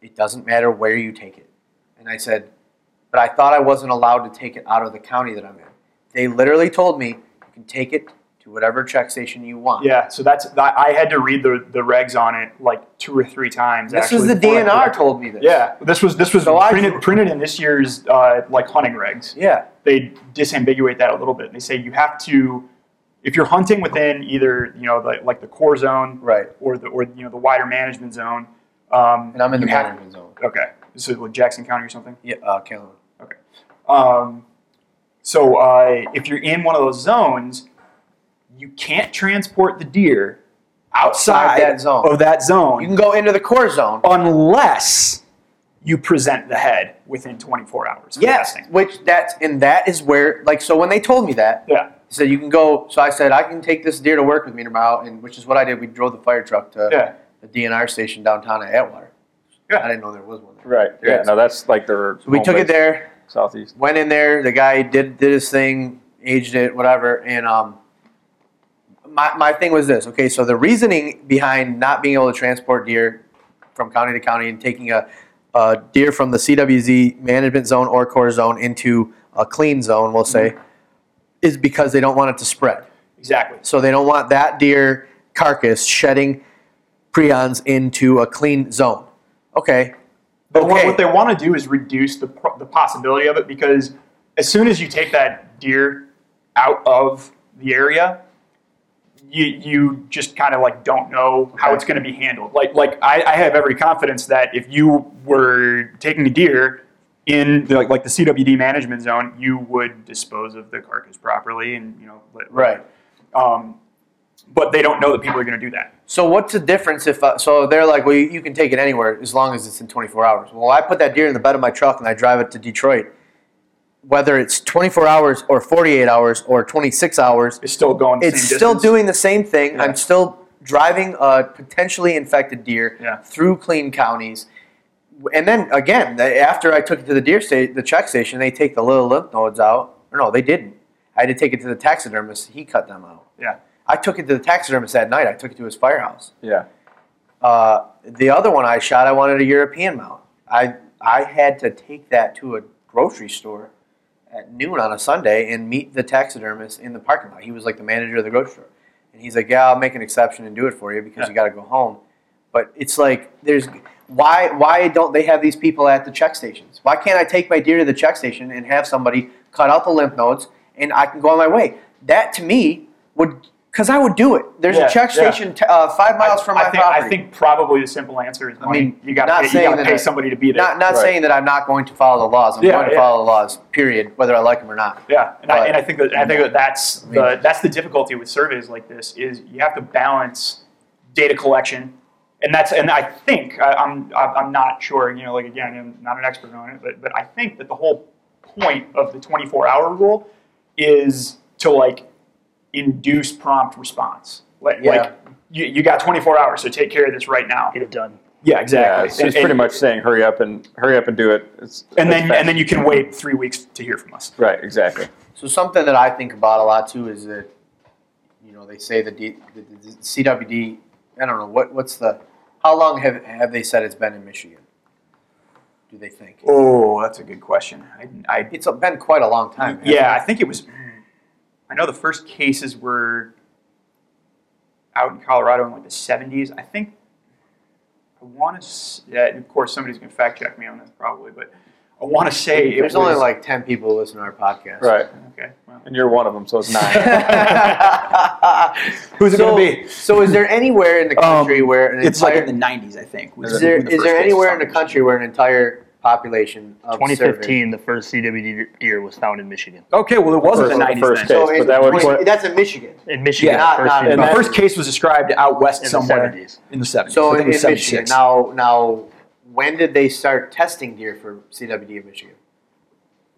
It doesn't matter where you take it. And I said, but I thought I wasn't allowed to take it out of the county that I'm in. They literally told me you can take it to whatever check station you want. Yeah, so that's that, I had to read the, the regs on it like two or three times. This was the DNR told me this. Yeah, this was this was So I- printed printed in this year's uh, like hunting regs. Yeah. They disambiguate that a little bit. They say you have to, if you're hunting within either you know the, like the core zone Right. or the or you know the wider management zone. Um, And I'm in the management zone. Okay, so like Jackson County or something. Yeah, uh, Calhoun. Okay. Um, so uh, if you're in one of those zones, you can't transport the deer outside Outside that zone. of that zone You can go into the core zone. unless you present the head within 24 hours. Yes, testing. which that's and that is where like so when they told me that Yeah. he said you can go. So I said I can take this deer to work with me tomorrow, and which is what I did. We drove the fire truck to Yeah. the DNR station downtown at Atwater. Yeah. I didn't know there was one. There. Right. There Yeah. is. No, that's like their. So we home took it there, Southeast. went in there. The guy did did his thing, aged it, whatever, and um. My, my thing was this. Okay, so the reasoning behind not being able to transport deer from county to county and taking a, a deer from the CWD management zone or core zone into a clean zone, we'll say, is because they don't want it to spread. Exactly. So they don't want that deer carcass shedding prions into a clean zone. Okay. But what, Okay. what they want to do is reduce the, pro- the possibility of it because as soon as you take that deer out of the area, you, you just kind of like don't know how it's going to be handled. Like like I, I have every confidence that if you were taking a deer in the, like like the CWD management zone, you would dispose of the carcass properly and you know let, Right. Um, but they don't know that people are going to do that. So what's the difference if uh, so they're like, well, you, you can take it anywhere as long as it's in 24 hours. Well, I put that deer in the bed of my truck and I drive it to Detroit. Whether it's 24 hours or 48 hours or 26 hours, It's still going. The it's still distance. doing the same thing. Yeah. I'm still driving a potentially infected deer Yeah. through clean counties. And then again, after I took it to the deer sta- the check station, they take the little lymph nodes out. Or no, they didn't. I had to take it to the taxidermist. He cut them out. Yeah. I took it to the taxidermist that night. I took it to his firehouse. Yeah. Uh, the other one I shot, I wanted a European mount. I I had to take that to a grocery store at noon on a Sunday and meet the taxidermist in the parking lot. He was like the manager of the grocery store, and he's like, "Yeah, I'll make an exception and do it for you because Yeah. you got to go home." But it's like there's why why don't they have these people at the check stations? Why can't I take my deer to the check station and have somebody cut out the lymph nodes and I can go on my way? That to me would because I would do it. There's Yeah, a check yeah. station t- uh, five miles I, from my I think, property. I think probably the simple answer is money. mean, you got to pay, gotta pay I- somebody to be there. Not not Right. saying that I'm not going to follow the laws. I'm Yeah, going to yeah. follow the laws. Period. Whether I like them or not. yeah, and, I, but- and I think that I think that that's I the that's the difficulty with surveys like this is you have to balance data collection, and that's and I think I, I'm I'm I'm not sure. You know, like again, I'm not an expert on it, but but I think that the whole point of the 24 hour rule is to like induce prompt response. Like, Yeah. like you, you got 24 hours, so take care of this right now. Get it done. Yeah, Yeah. exactly. It's, it's pretty much saying hurry up and hurry up and do it. It's, and then fast. and then you can wait three weeks to hear from us. Right. Exactly. So something that I think about a lot too is that, you know, they say the, D, the, the CWD. I don't know what what's the. How long have have they said it's been in Michigan? Do they think? Oh, that's a good question. I, I It's been quite a long time. hasn't yeah, I think it was. I know the first cases were out in Colorado in like the seventies. I think. I want to. Yeah, of course somebody's gonna fact check me on this probably, but I want to say it There's was. only like ten people who listen to our podcast. Right. Okay. Well. And you're one of them, so it's nine. Who's it so, gonna be? So is there anywhere in the country um, where an It's like in the '90s, I think. was is there the is there anywhere in the country where an entire population of 2015, the first CWD deer was found in Michigan. Okay, well, it wasn't First- the the '90s first then. So case, but that would 20 put- that's in Michigan. In Michigan, Yeah, not- first not- CWD. The first case was described out west In the 70s. in the '70s. So in, in Michigan. Now, now, when did they start testing deer for CWD in Michigan?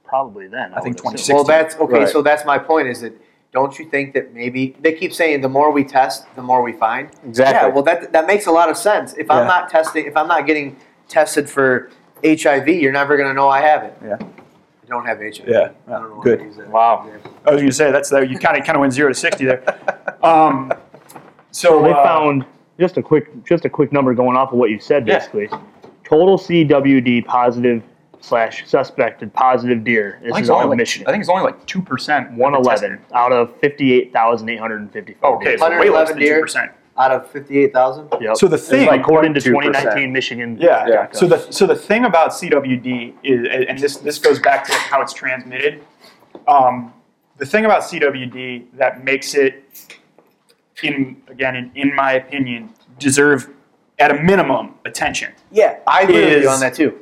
Probably then. I think would assume. 26. Well, that's okay. Right. So that's my point. Is that don't you think that maybe they keep saying the more we test, the more we find? Exactly. Yeah. Well, that that makes a lot of sense. If Yeah. I'm not testing, if I'm not getting tested for HIV, you're never going to know I have it. Yeah. I don't have HIV. Yeah. I don't know Good. Use that. Wow. Yeah. I was going to say that's the, you kind of kind of went zero to sixty there. Um, so So they uh, found just a quick just a quick number going off of what you said Yeah. basically. Total CWD positive slash suspected positive deer. This I think, is it's only all like, Michigan. I think it's only like two percent. 111 out of 58,854. Okay, deer. so way less 111 than two deer? percent. Out of 58,000? Yep. So the thing, like according to 2019 Michigan. Yeah. Yeah. So the so the thing about CWD is, and this this goes back to how it's transmitted. Um, the thing about CWD that makes it, in again, in, in my opinion, deserve at a minimum attention. Yeah, I agree with you on that too.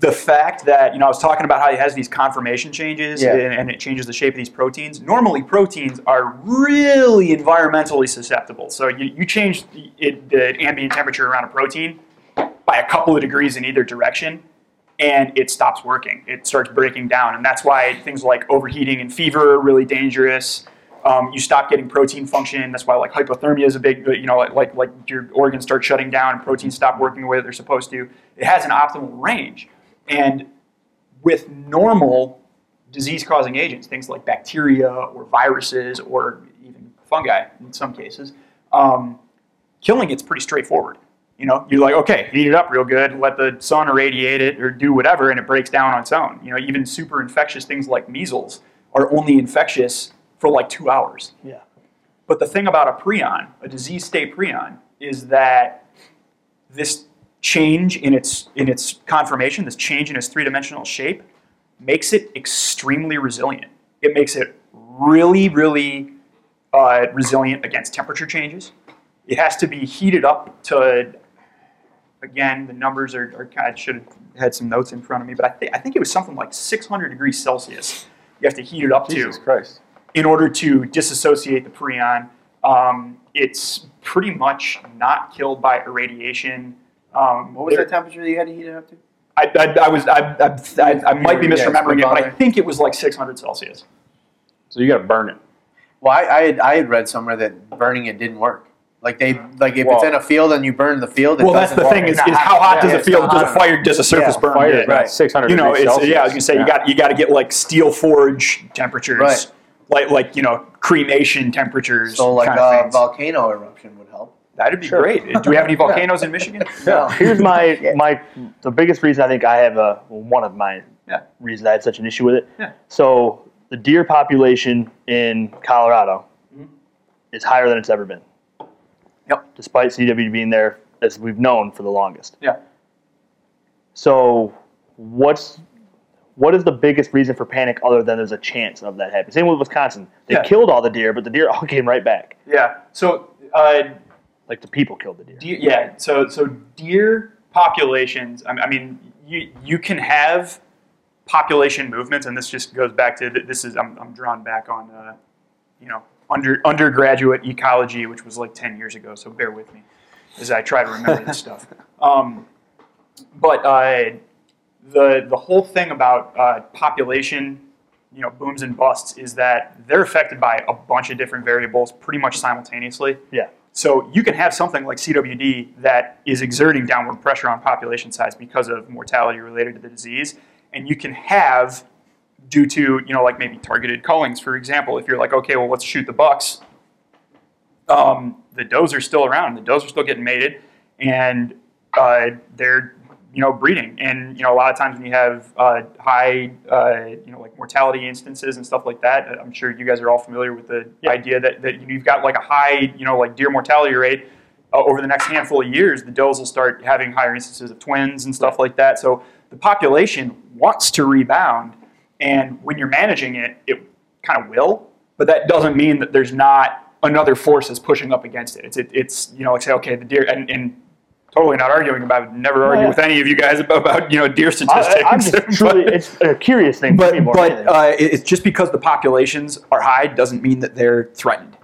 The fact that you know I was talking about how it has these conformation changes Yeah. and, and it changes the shape of these proteins. Normally, proteins are really environmentally susceptible. So you, you change the, it, the ambient temperature around a protein by a couple of degrees in either direction, and it stops working. It starts breaking down, and that's why things like overheating and fever are really dangerous. Um, you stop getting protein function. That's why like hypothermia is a big, you know, like, like like your organs start shutting down and proteins stop working the way they're supposed to. It has an optimal range, and with normal disease-causing agents, things like bacteria or viruses or even fungi in some cases, um, killing it's pretty straightforward. You know, you're like, okay, heat it up real good, let the sun irradiate it or do whatever, and it breaks down on its own. You know, even super infectious things like measles are only infectious for like two hours. Yeah. But the thing about a prion, a disease state prion, is that this change in its in its conformation, this change in its three-dimensional shape, makes it extremely resilient. It makes it really, really uh, resilient against temperature changes. It has to be heated up to. Again, the numbers are, are kind of should have had some notes in front of me, but I think I think it was something like 600 degrees Celsius. You have to heat it up Jesus to Christ. in order to disassociate the prion. Um, it's pretty much not killed by irradiation. Um, What was there- the temperature that you had to heat it up to? I, I, I was I, I, I, I might be Yeah, misremembering it, but I think it was like 600 Celsius. So you got to burn it. Well, I, I, had, I had read somewhere that burning it didn't work. Like they like if it's in a field and you burn the field. It Well, that's the work. thing is, is how hot yeah, does a it's field does a fire does a surface Yeah, burn? Fire Yeah. is 600 you know, it's, Celsius. yeah, I was gonna say you got you got to get like steel forge temperatures, Right. like like you know cremation temperatures. So like a volcano eruption would help. That'd be great. Do we have any volcanoes in Michigan? No. Here's my my the biggest reason I think I have a well, one of my Yeah. reasons I had such an issue with it. Yeah. So the deer population in Colorado Mm-hmm. is higher than it's ever been. Yep. Despite CW being there as we've known for the longest. Yeah. So what's what is the biggest reason for panic other than there's a chance of that happening? Same with Wisconsin. They Yeah. killed all the deer, but the deer all came right back. Yeah. So uh, Like the people killed the deer. deer, yeah. So so deer populations. I I mean, you you can have population movements, and this just goes back to this is I'm, I'm drawn back on uh, you know under undergraduate ecology, which was like ten years ago. So bear with me as I try to remember this stuff. Um, but uh, the the whole thing about uh, population, you know, booms and busts is that they're affected by a bunch of different variables pretty much simultaneously. Yeah. So you can have something like CWD that is exerting downward pressure on population size because of mortality related to the disease, and you can have due to you know like maybe targeted cullings, for example. If you're like, okay, well let's shoot the bucks, um, the does are still around. The does are still getting mated, and uh, they're you know breeding. And you know a lot of times when you have uh, high uh, you know like mortality instances and stuff like that, I'm sure you guys are all familiar with the Yeah. idea that, that you've got like a high you know like deer mortality rate. Uh, over the next handful of years, the does will start having higher instances of twins and stuff like that. So the population wants to rebound, and when you're managing it, it kind of will. But that doesn't mean that there's not another force that's pushing up against it. It's it, it's you know like say okay the deer and, and totally not arguing about it. Never argue yeah. with any of you guys about, about you know deer statistics. I, I'm just truly, but it's a curious thing for me but, but uh, it's just because the populations are high doesn't mean that they're threatened.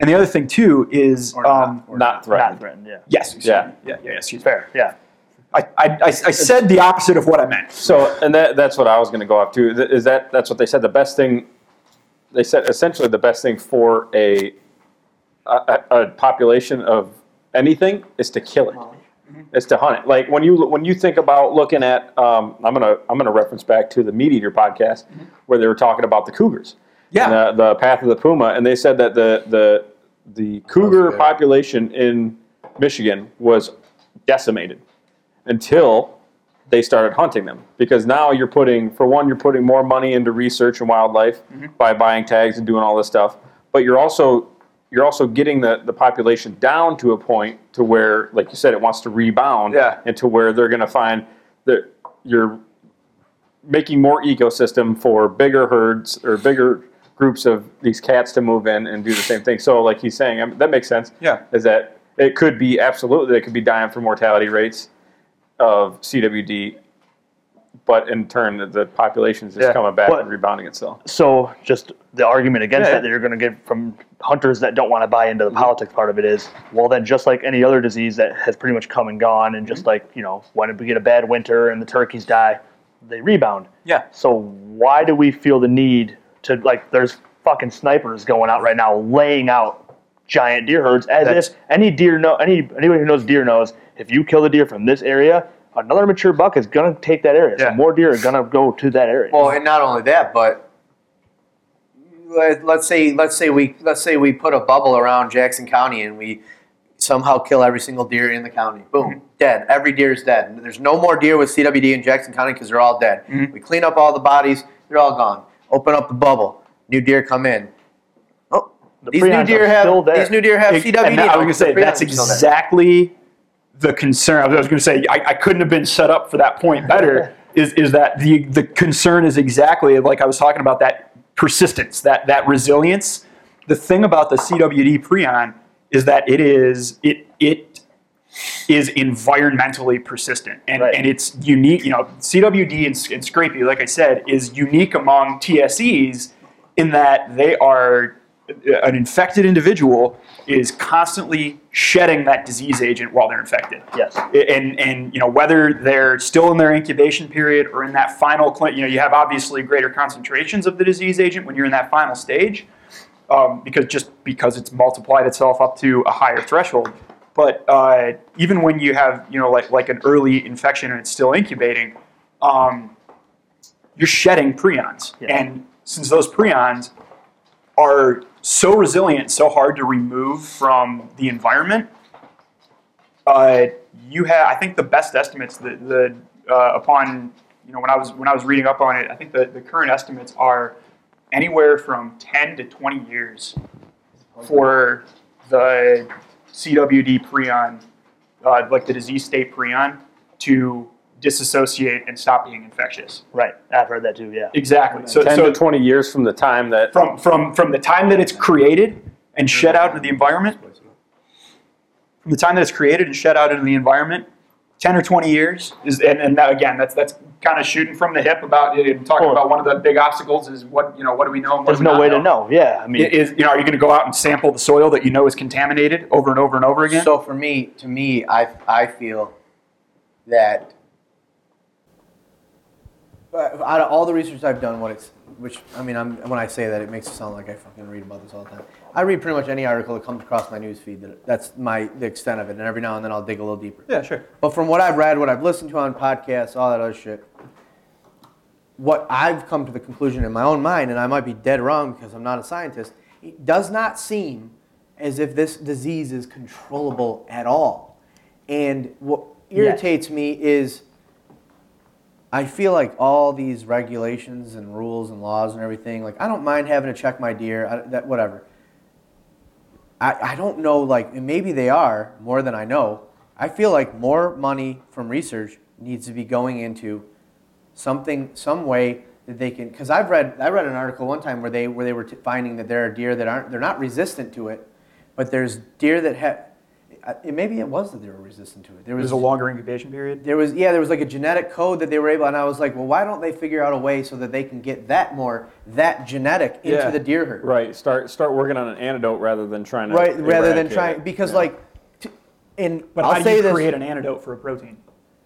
And the other thing too is Or not, um, or Not threatened. Not threatened, yeah. yes, excuse Yeah. yeah, yeah, yeah. Fair, yeah. I, I, I, I said the opposite of what I meant. So, and that, that's what I was going to go off to. Is that that's what they said? The best thing they said essentially the best thing for a a, a a population of anything is to kill it. Mm-hmm. it. Is to hunt it. Like when you when you think about looking at, um, I'm gonna I'm gonna reference back to the Meat Eater podcast mm-hmm. where they were talking about the cougars. Yeah. And the, the path of the puma, and they said that the the the cougar good. population in Michigan was decimated until they started hunting them because now you're putting for one you're putting more money into research and wildlife mm-hmm. by buying tags and doing all this stuff but you're also you're also getting the, the population down to a point to where like you said it wants to rebound Yeah. and to where they're going to find that you're making more ecosystem for bigger herds or bigger groups of these cats to move in and do the same thing so like he's saying I mean, that makes sense Yeah. is that it could be absolutely they could be dying for mortality rates of CWD, but in turn the, the is just Yeah. coming back But- and rebounding itself. So just the argument against Yeah. that that you're going to get from hunters that don't want to buy into the mm-hmm. politics part of it is, well, then just like any other disease that has pretty much come and gone, and just mm-hmm. like you know when we get a bad winter and the turkeys die, they rebound. Yeah. So why do we feel the need to like? There's fucking snipers going out right now, laying out giant deer herds as That's- if any deer know any anybody who knows deer knows if you kill the deer from this area. Another mature buck is gonna take that area, Yeah. so more deer are gonna go to that area. Well, and not only that, but let, let's say let's say we let's say we put a bubble around Jackson County and we somehow kill every single deer in the county. Boom, mm-hmm. dead. Every deer is dead. There's no more deer with CWD in Jackson County because they're all dead. Mm-hmm. We clean up all the bodies. They're all gone. Open up the bubble. New deer come in. Oh, The these new deer have these new deer have And CWD. that- I was going to say that's prions are still there. exactly the concern. I was going to say I, I couldn't have been set up for that point better. is is that the the concern is exactly like I was talking about that persistence, that that resilience. The thing about the CWD prion is that it is it it is environmentally persistent and, Right. and it's unique. You know, CWD and, and Scrapie, like I said, is unique among TSEs in that they are an infected individual is constantly shedding that disease agent while they're infected. yes. And and you know whether they're still in their incubation period or in that final, cl- you know, you have obviously greater concentrations of the disease agent when you're in that final stage, um, because just because it's multiplied itself up to a higher threshold. But uh, even when you have you know like like an early infection and it's still incubating, um, you're shedding prions, Yeah. and since those prions are so resilient, so hard to remove from the environment. Uh, you have, I think, the best estimates. The, the uh, upon you know when I was when I was reading up on it, I think the, the current estimates are anywhere from ten to twenty years for the CWD prion, uh, like the disease state prion, to disassociate and stop being infectious. Right. I've heard that too. Yeah. Exactly. So, Ten so to twenty years from the time that from from from the time that it's created and shed out into the environment, from the time that it's created and shed out into the environment, ten or twenty years is, and, and that, again, that's that's kind of shooting from the hip about and talking Well- about one of the big obstacles is what you know what do we know and what There's we no not way to know. Yeah. I mean, Is you know are you going to go out and sample the soil that you know is contaminated over and over and over again? So for me, to me, I I feel that out of all the research I've done, what it's which I mean, I'm when I say that, it makes it sound like I fucking read about this all the time. I read pretty much any article that comes across my news feed. That that's my the extent of it, and every now and then I'll dig a little deeper. yeah, sure. But from what I've read, what I've listened to on podcasts, all that other shit, what I've come to the conclusion in my own mind, and I might be dead wrong because I'm not a scientist, it does not seem as if this disease is controllable at all. And what irritates me is I feel like all these regulations and rules and laws and everything, like I don't mind having to check my deer, I, that whatever. I, I don't know, like, maybe they are more than I know. I feel like more money from research needs to be going into something, some way that they can. Because I've read, I read an article one time where they where they were t- finding that there are deer that aren't, they're not resistant to it, but there's deer that have. It, maybe it was that they were resistant to it. There was There's a longer incubation period. there was yeah there was like a genetic code that they were able and i was like well why don't they figure out a way so that they can get that more that genetic into Yeah. the deer herd right start start working on an antidote rather than trying to right rather than trying because Yeah. like t- and But i'll how do say you this create an antidote for a protein?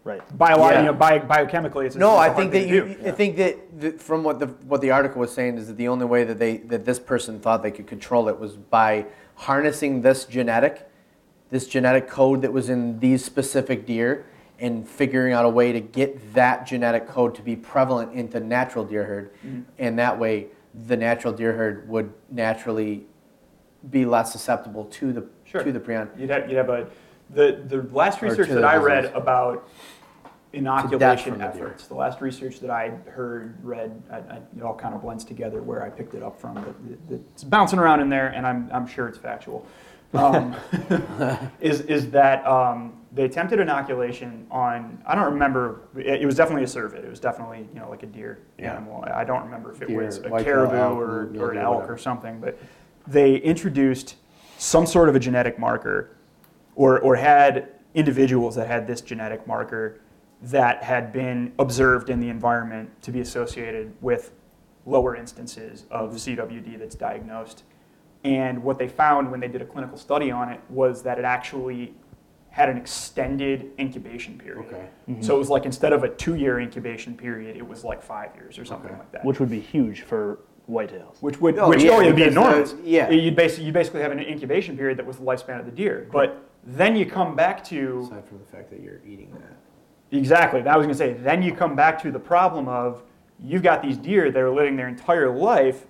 right. Biolo- Yeah. you know, bio- biochemically, it's a, no it's a i think that to you do. i think that, that from what the what the article was saying is that the only way that they that this person thought they could control it was by harnessing this genetic this genetic code that was in these specific deer and figuring out a way to get that genetic code to be prevalent into natural deer herd Mm-hmm. and that way the natural deer herd would naturally be less susceptible to the Sure. to the prion You'd have, you'd have a the the last research that I read disease. about inoculation from the efforts. The last research that I heard, read, I, I, it all kind of blends together where I picked it up from. But it- it's bouncing around in there, and I'm, I'm sure it's factual. Um, is is that um, they attempted inoculation on? I don't remember. It, it was definitely a cervid. It was definitely you know like a deer Yeah. animal. I don't remember if it Deer, was a whitetail, caribou elk, or, or an elk whatever. or something. But they introduced some sort of a genetic marker or, or had individuals that had this genetic marker that had been observed in the environment to be associated with lower instances of CWD that's diagnosed. And what they found when they did a clinical study on it was that it actually had an extended incubation period. Okay. So it was like instead of a two year incubation period, it was like five years or something Okay. like that. which would be huge for whitetails. Which would, Oh, which yeah, it'd be because, uh, enormous. yeah. You'd basically, you basically have an incubation period that was the lifespan of the deer. But then you come back to, Aside from the fact that you're eating that. exactly, that was gonna say, then you come back to the problem of, you've got these deer that are living their entire life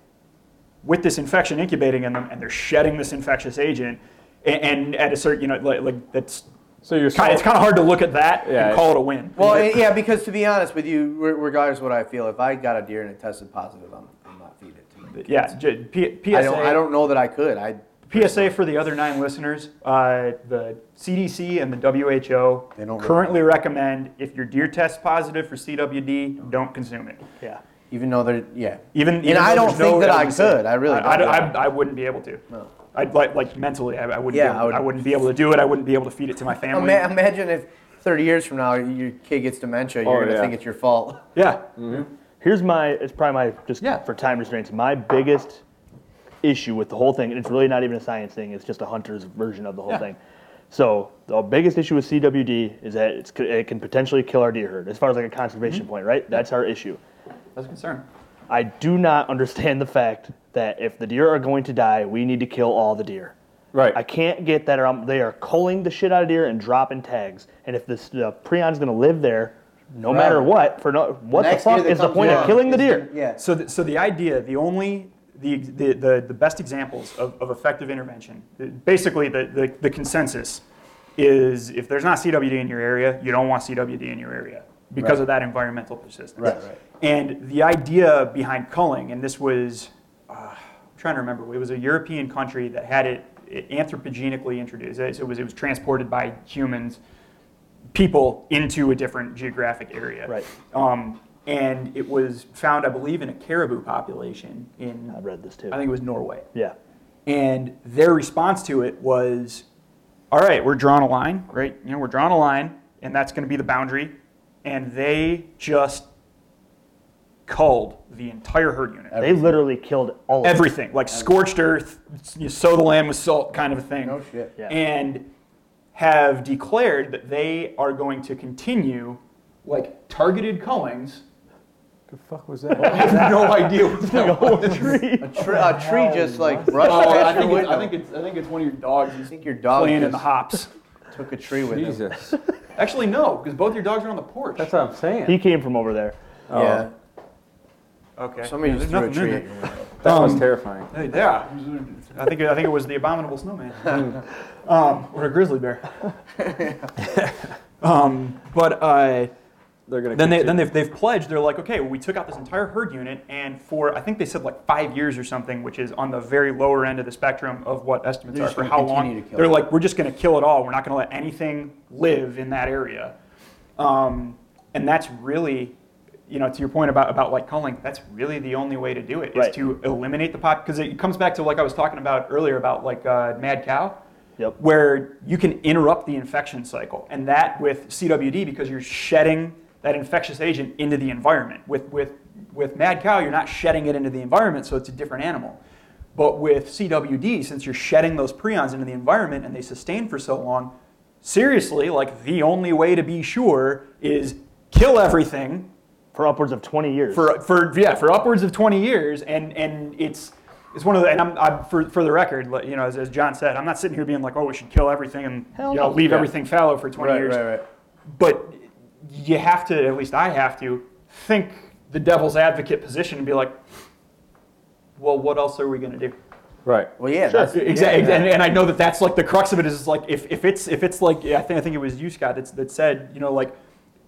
with this infection incubating in them, and they're shedding this infectious agent. And, and at a certain, you know, like, like that's, So you're kind, it's kind of hard to look at that Yeah. and call it a win. Well, and- yeah, because to be honest with you, regardless of what I feel, if I got a deer and it tested positive, I'm, I'm not feeding it to my kids. yeah, J- P- PSA. I don't, I don't know that I could. I PSA for the other nine listeners, uh, the CDC and the WHO They don't currently recommend if your deer tests positive for CWD, don't consume it. Yeah. Even though they're yeah. Even, And even I don't think no that I could. I really I, don't. I, I, I wouldn't be able to. No. I'd like, like mentally, I, I wouldn't. Yeah, be I able, would- I, wouldn't be able to do it. I wouldn't be able to feed it to my family. Ima- imagine if 30 years from now your kid gets dementia, you're Oh, gonna yeah. think it's your fault. yeah, mm-hmm. Here's my, it's probably my, just Yeah. for time restraints, my biggest issue with the whole thing, and it's really not even a science thing, it's just a hunter's version of the whole Yeah. thing. So the biggest issue with CWD is that it's, it can potentially kill our deer herd, as far as like a conservation mm-hmm. point, right? That's our issue. That's a concern. I do not understand the fact that if the deer are going to die, we need to kill all the deer. right. I can't get that um, they are culling the shit out of deer and dropping tags. And if this the prion's going to live there, no Forever. matter what, for no, what the Next year fuck that is the comes point of along killing the is deer? gonna- Yeah. So, the, so the idea, the only, the, the, the, the best examples of, of effective intervention, basically the, the, the consensus is if there's not CWD in your area, you don't want CWD in your area because Right. of that environmental persistence. Right, right. And the idea behind culling, and this was, uh, I'm trying to remember, it was a European country that had it anthropogenically introduced. So it was, it was transported by humans, people into a different geographic area. Right. Um, and it was found, I believe, in a caribou population in, I read this too. I think it was Norway. yeah. And their response to it was, all right, we're drawing a line, right? You know, we're drawing a line, and that's going to be the boundary. And they just culled the entire herd unit. They literally killed all of. Everything, like scorched earth, you sow the land with salt kind of a thing. No shit. Yeah. And have declared that they are going to continue like targeted cullings. the fuck was that? I have no idea what's going on. A, tree, a tree just like brushed Oh, I past your think, it's, window. I, think it's, I think it's one of your dogs I who's think your dog playing in just the hops. took a tree with him. Jesus. Actually, no, because both your dogs are on the porch. That's what I'm saying. He came from over there. Yeah. Oh. Okay. Somebody Yeah, just there's threw a tree at there. your window. that was um, terrifying. Hey, Yeah, I think I think it was the abominable snowman, um, or a grizzly bear. um, but uh, They're gonna. then they then they've, they've pledged. They're like, okay, well, we took out this entire herd unit, and for I think they said like five years or something, which is on the very lower end of the spectrum of what estimates They're are just for gonna how continue long. to kill They're it. like, we're just going to kill it all. We're not going to let anything live in that area. Um, and that's really, you know, to your point about, about like culling, that's really the only way to do it is Right. to eliminate the pop because it comes back to like I was talking about earlier about like uh, mad cow, Yep. where you can interrupt the infection cycle, and that with CWD because you're shedding that infectious agent into the environment. With with with mad cow, you're not shedding it into the environment, so it's a different animal. But with CWD, since you're shedding those prions into the environment and they sustain for so long, seriously, like the only way to be sure is kill everything For upwards of 20 years. for for yeah for upwards of 20 years and and it's it's one of the and I'm, I'm for for the record you know as, as John said I'm not sitting here being like oh we should kill everything and Hell you know no. leave Yeah. everything fallow for 20 Right, years right, right. but you have to at least I have to think the devil's advocate position and be like well what else are we going to do Right. Well, yeah, Sure. that's Exactly, yeah, and, and I know that that's like the crux of it is like if, if it's if it's like yeah, I think I think it was you Scott that, that said you know like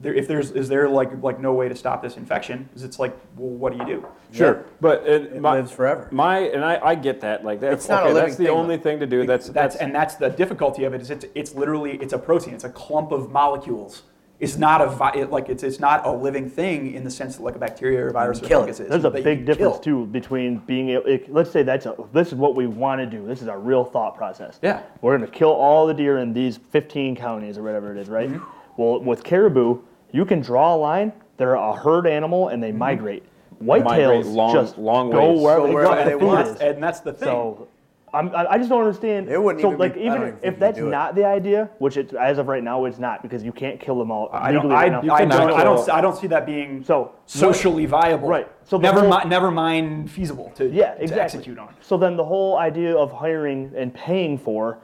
there, if there's is there like like no way to stop this infection? Is it's like, well, what do you do? Sure, but it, It my, lives forever. My and I, I get that. Like that's It's not a okay, living that's the thing, only thing to do. That's That's and that's the difficulty of it is it's it's literally it's a protein. It's a clump of molecules. It's not a vi- it, like it's it's not a living thing in the sense that like a bacteria or a virus or kill fungus is. There's a big difference kill. too between being able. It, let's say that's a, this is what we want to do. This is our real thought process. Yeah. we're going to kill all the deer in these 15 counties or whatever it is, right? Mm-hmm. Well, with caribou, you can draw a line. They're a herd animal and they Mm-hmm. migrate. Migrate Whitetails long- just long go ways. wherever, Go they wherever they the want. food and that's the thing. So I'm, I I just don't understand. It wouldn't so even be- like I don't even even if that's could do it. not the idea, which it, as of right now it's not because you can't kill them all I don't, legally I, right now. I, don't, I, don't, I don't see that being So, socially viable. Right. So never, whole- mi- never mind feasible to, Yeah, to execute on. So then the whole idea of hiring and paying for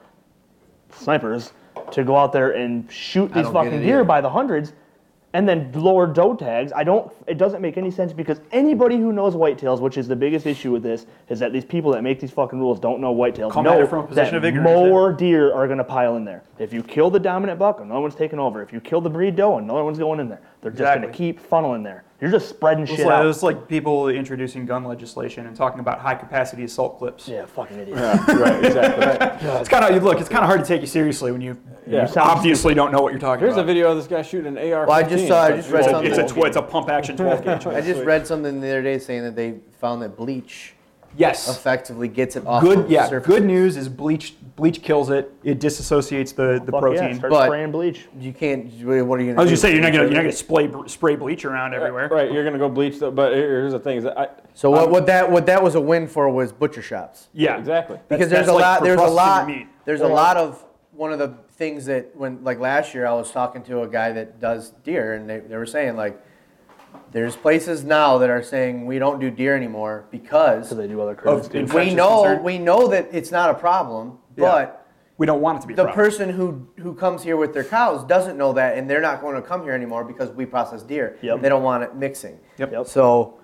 snipers to go out there and shoot these fucking deer by the hundreds and then lower doe tags, I don't it doesn't make any sense because anybody who knows whitetails, which is the biggest issue with this, is that these people that make these fucking rules don't know whitetails. Come know from a position of ignorance, more deer are gonna pile in there. If you kill the dominant buck, another one's taking over. If you kill the breed doe, another one's going in there. They're just gonna keep funneling there. You're just spreading shit like, out. it's like people introducing gun legislation and talking about high capacity assault clips. yeah, fucking idiot. yeah, right, exactly. It's kind of you look. It's kind of hard to take you seriously when you, Yeah. you obviously don't know what you're talking Here's a video of this guy shooting an AR. Well, I just saw- I just read It's a, something- it's a, tw- it's a pump action 12 gauge. I just read something the other day saying that they found that bleach Yes. effectively gets it off Good. of Yeah. surfaces. Good news is bleach. Bleach kills it. It disassociates the, the oh, Fuck protein. Yeah, start But- spraying bleach. You can't. What are you gonna? I was do? just saying you're not gonna you're not gonna spray spray bleach around everywhere. Right, you're gonna go bleach, the, but here's the thing: is that I, So what, what that what that was a win for was butcher shops Yeah. exactly. because That's- there's a like lot there's a processing lot your meat. there's a lot of one of the things that when like last year I was talking to a guy that does deer and they, they were saying like there's places now that are saying we don't do deer anymore because So they do other critters Of too. we know concern. we know that it's not a problem Yeah. but We don't want it to be. a the problem. person who who comes here with their cows doesn't know that and they're not going to come here anymore because we process deer Yep. they don't want it mixing Yep. Yep. so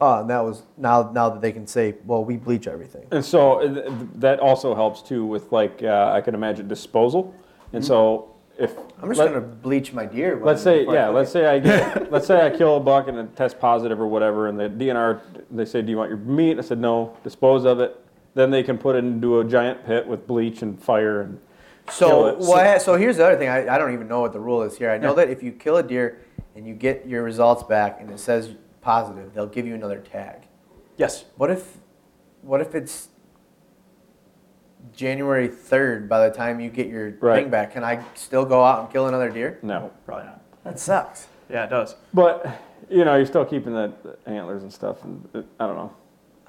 uh, that was now now that they can say well we bleach everything And so uh, th- that also helps too with like uh, I can imagine disposal. And so if I'm just let- gonna bleach my deer. when- let's say before I yeah, cook let's it. say I get let's say I kill a buck and it tests positive or whatever, and the DNR they say, do you want your meat? I said no. Dispose of it. Then they can put it into a giant pit with bleach and fire and kill So it. what? So here's the other thing. I, I don't even know what the rule is here. I know that if you kill a deer and you get your results back and it says positive, they'll give you another tag. Yes. What if, what if it's January third? By the time you get your Right. thing back, can I still go out and kill another deer? no. Probably not. That sucks. Yeah, it does. But you know, you're still keeping the, the antlers and stuff, and it, I don't know.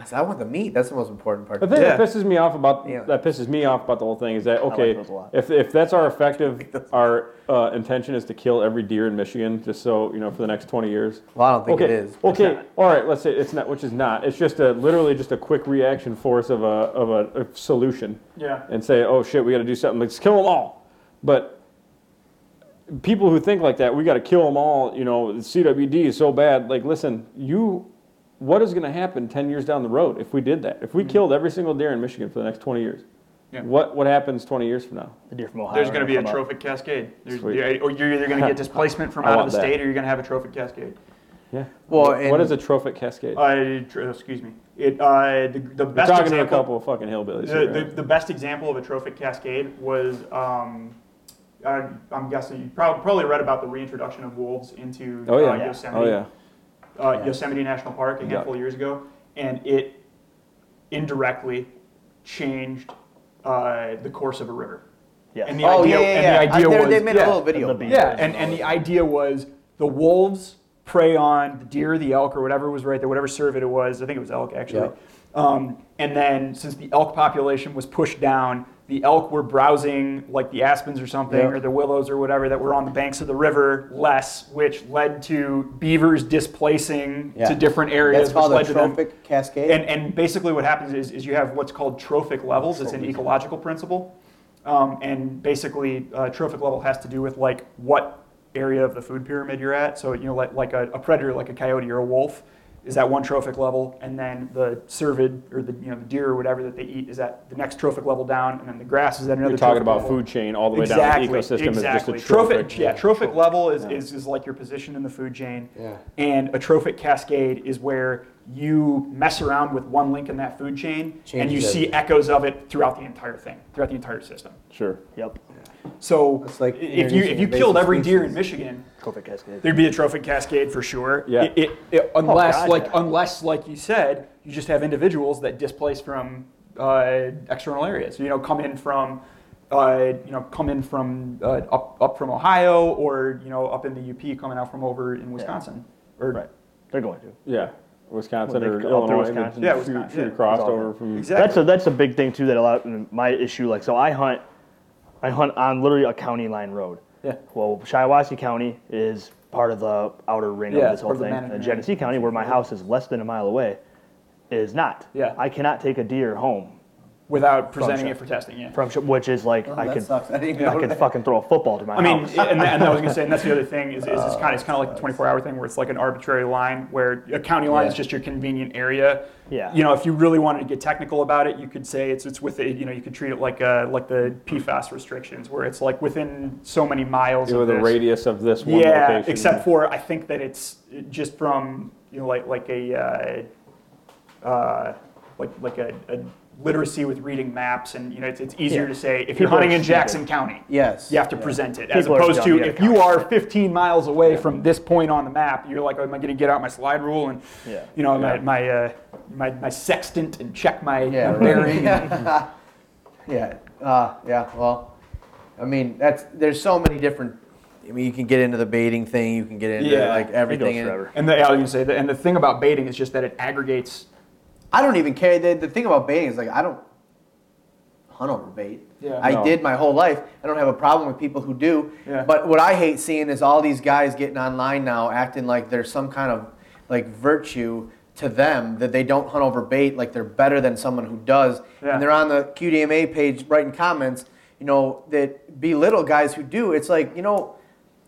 I said I want the meat. That's the most important part. The thing Yeah. that pisses me off about Yeah. that pisses me off about the whole thing is that okay, those a lot. if if that's our effective our uh, intention is to kill every deer in Michigan, just so you know, for the next 20 years. Well, I don't think okay, it is. okay, all right. Let's say it's not, which is not. It's just a literally just a quick reaction force of a of a, a solution, Yeah. and say, oh shit, we got to do something. Let's kill them all. But people who think like that, we got to kill them all. You know, the CWD is so bad. Like, listen, you. What is going to happen 10 years down the road if we did that? If we killed every single deer in Michigan for the next 20 years? Yeah. What what happens 20 years from now? The deer from Ohio. There's going to be a come up. trophic cascade. There's, yeah, or you're either going to get displacement from out of the that. state, or you're going to have a trophic cascade. Yeah. Well, what and- is a trophic cascade? Uh, tr- excuse me. It uh, the, the We're best talking to a couple of fucking hillbillies. The, here, the, right? the best example of a trophic cascade was, um, uh, I'm guessing you probably, probably read about the reintroduction of wolves into oh uh, yeah. Yosemite, Oh yeah. Uh, Yeah. Yosemite National Park a Yeah. handful of years ago, and it indirectly changed uh, the course of a river. Yeah. And the oh idea, yeah, yeah, and the idea I, they- was they made yeah. a little video. And the about it. Yeah, and, and the idea was the wolves prey on the deer, the elk, or whatever was right there, whatever cervid it was. I think it was elk actually. Yeah. Um, and then since the elk population was pushed down, the elk were browsing like the aspens or something, Yeah. or the willows or whatever that were on the banks of the river less, which led to beavers displacing Yeah. to different areas. That's called which a led to them- trophic cascade. and, and basically what happens is, is you have what's called trophic levels. It's an ecological principle. Um, and basically, uh, trophic level has to do with like what area of the food pyramid you're at. So, you know, like, like a, a predator, like a coyote or a wolf, is at one trophic level, and then the cervid or the you know the deer or whatever that they eat is at the next trophic level down, and then the grass is at another. You're talking about level. food chain all the way exactly, down. The ecosystem exactly. is just a trophic. Yeah, trophic level is, Yeah. is, is like your position in the food chain. Yeah. And a trophic cascade is where you mess around with one link in that food chain and Changes you see echoes of it throughout the entire thing, throughout the entire system. Sure. Yep. So It's like if you if introducing you invasive killed every deer in. Michigan, Trophic cascade. there'd be a trophic cascade for sure. Yeah. It, it, it- unless God, like yeah. unless like you said, you just have individuals that displace from uh, external areas. You know, come in from. Uh, you know, come in from uh, up up from Ohio, or you know, up in the UP, coming out from over in Wisconsin, or Right. They're going to. Yeah. Wisconsin Well, or they go up through Illinois. Wisconsin. Yeah, shoot, Wisconsin, shoot yeah. across It's all over from. Exactly. That's a that's a big thing too. That a lot my issue. Like so, I hunt, I hunt on literally a county line road. Yeah. Well, Shiawassee County is part of the outer ring Yeah, of this whole part of the thing. And Genesee County, where my house is less than a mile away, is not. Yeah. I cannot take a deer home without presenting From it for testing. Yeah. from, Sh- which is like Oh, I that could, sucks. I didn't I know could that. fucking throw a football to my I mean, house. and, and I was gonna say, and that's the other thing is, is it's kind of it's kind of like the 24-hour thing where it's like an arbitrary line where a county line is Yeah. just your convenient area. Yeah. You know, if you really wanted to get technical about it, you could say it's it's with it. You know, you could treat it like uh, like the PFAS restrictions, where it's like within so many miles With of the this. radius of this one yeah, location. except for I think that it's just from you know like like a uh, uh, like like a, a literacy with reading maps, and you know it's, it's easier Yeah. to say if People you're hunting in. Jackson County. Yes. You have to Yeah. present it, as People are opposed to if you are 15 miles away from this point on the map, you're like, am I going to get out my slide rule and, Yeah. you know, Yeah. my my, uh, my my sextant and check my, Yeah, my right. bearing? Yeah. Uh, yeah. Well, I mean, that's there's so many different. I mean, you can get into the baiting thing. You can get into Yeah, like it everything. goes and- forever. And the, yeah, I was going to say, that, and the thing about baiting is just that it aggregates. I don't even care. The, the thing about baiting is like I don't hunt over bait. Yeah. I No. did my whole life. I don't have a problem with people who do. Yeah. But what I hate seeing is all these guys getting online now acting like there's some kind of like virtue to them that they don't hunt over bait, like they're better than someone who does. Yeah. And they're on the QDMA page writing comments, you know, that belittle guys who do. It's like, you know,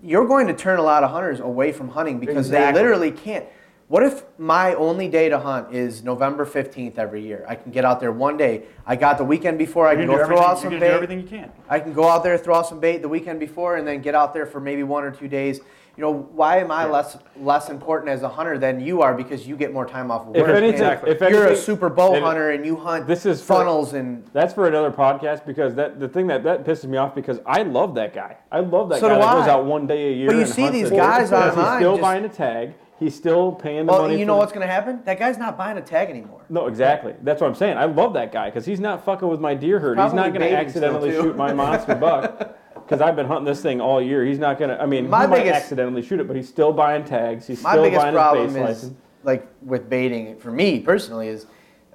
you're going to turn a lot of hunters away from hunting because they literally can't. What if my only day to hunt is November 15th every year? I can get out there one day. I got the weekend before, I You can can go throw everything, out you some bait. do everything you can. I can go out there, throw out some bait the weekend before, and then get out there for maybe one or two days. You know, why am I less less important as a hunter than you are because you get more time off of If work? anything, and if you're a super bow hunter and you hunt this is for- funnels and That's for another podcast because that the thing that that pisses me off because I love that guy. I love that So guy do that goes out one day a year. But you and see hunts these guys Because online He's still just- buying a tag. He's still paying the well, money. you know the- what's going to happen? That guy's not buying a tag anymore. No, exactly. That's what I'm saying. I love that guy because he's not fucking with my deer herd. He's not going to accidentally shoot my monster buck because I've been hunting this thing all year. He's not going to. I mean, My he might accidentally shoot it, but he's still buying tags. He's still biggest buying problem his is license. like with baiting for me personally is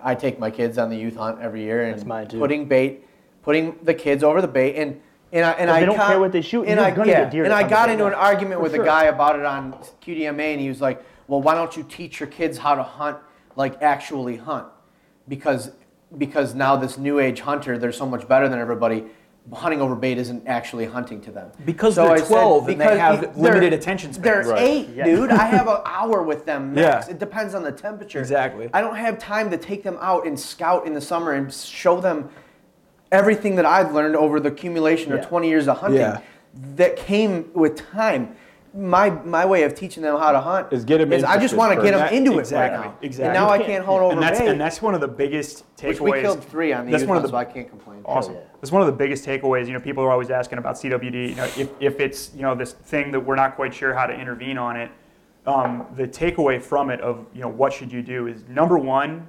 I take my kids on the youth hunt every year and That's mine, too. putting bait, putting the kids over the bait and and I and I they don't con- care what they shoot, and you're I gonna yeah, get deer and I got into an argument For with sure. a guy about it on QDMA and he was like, "Well, why don't you teach your kids how to hunt like actually hunt?" Because because now this new age hunter, they're so much better than everybody. Hunting over bait isn't actually hunting to them Because So they're I said, 12 and they have limited attention span. They're Right. eight, Yeah. dude. I have an hour with them max. Yeah. It depends on the temperature. Exactly. I don't have time to take them out and scout in the summer and show them everything that I've learned over the accumulation of 20 years of hunting Yeah. that came with time. My my way of teaching them how to hunt Is get 'em I just want to get them into exactly, it right now. Exactly. And now I can't- hold over and that's bait. and that's one of the biggest takeaways. which we killed three on the That's one of the so I can't complain. Awesome. yeah. That's one of the biggest takeaways. You know, people are always asking about CWD. You know, if, if it's you know this thing that we're not quite sure how to intervene on it, um, the takeaway from it of you know what should you do is number one,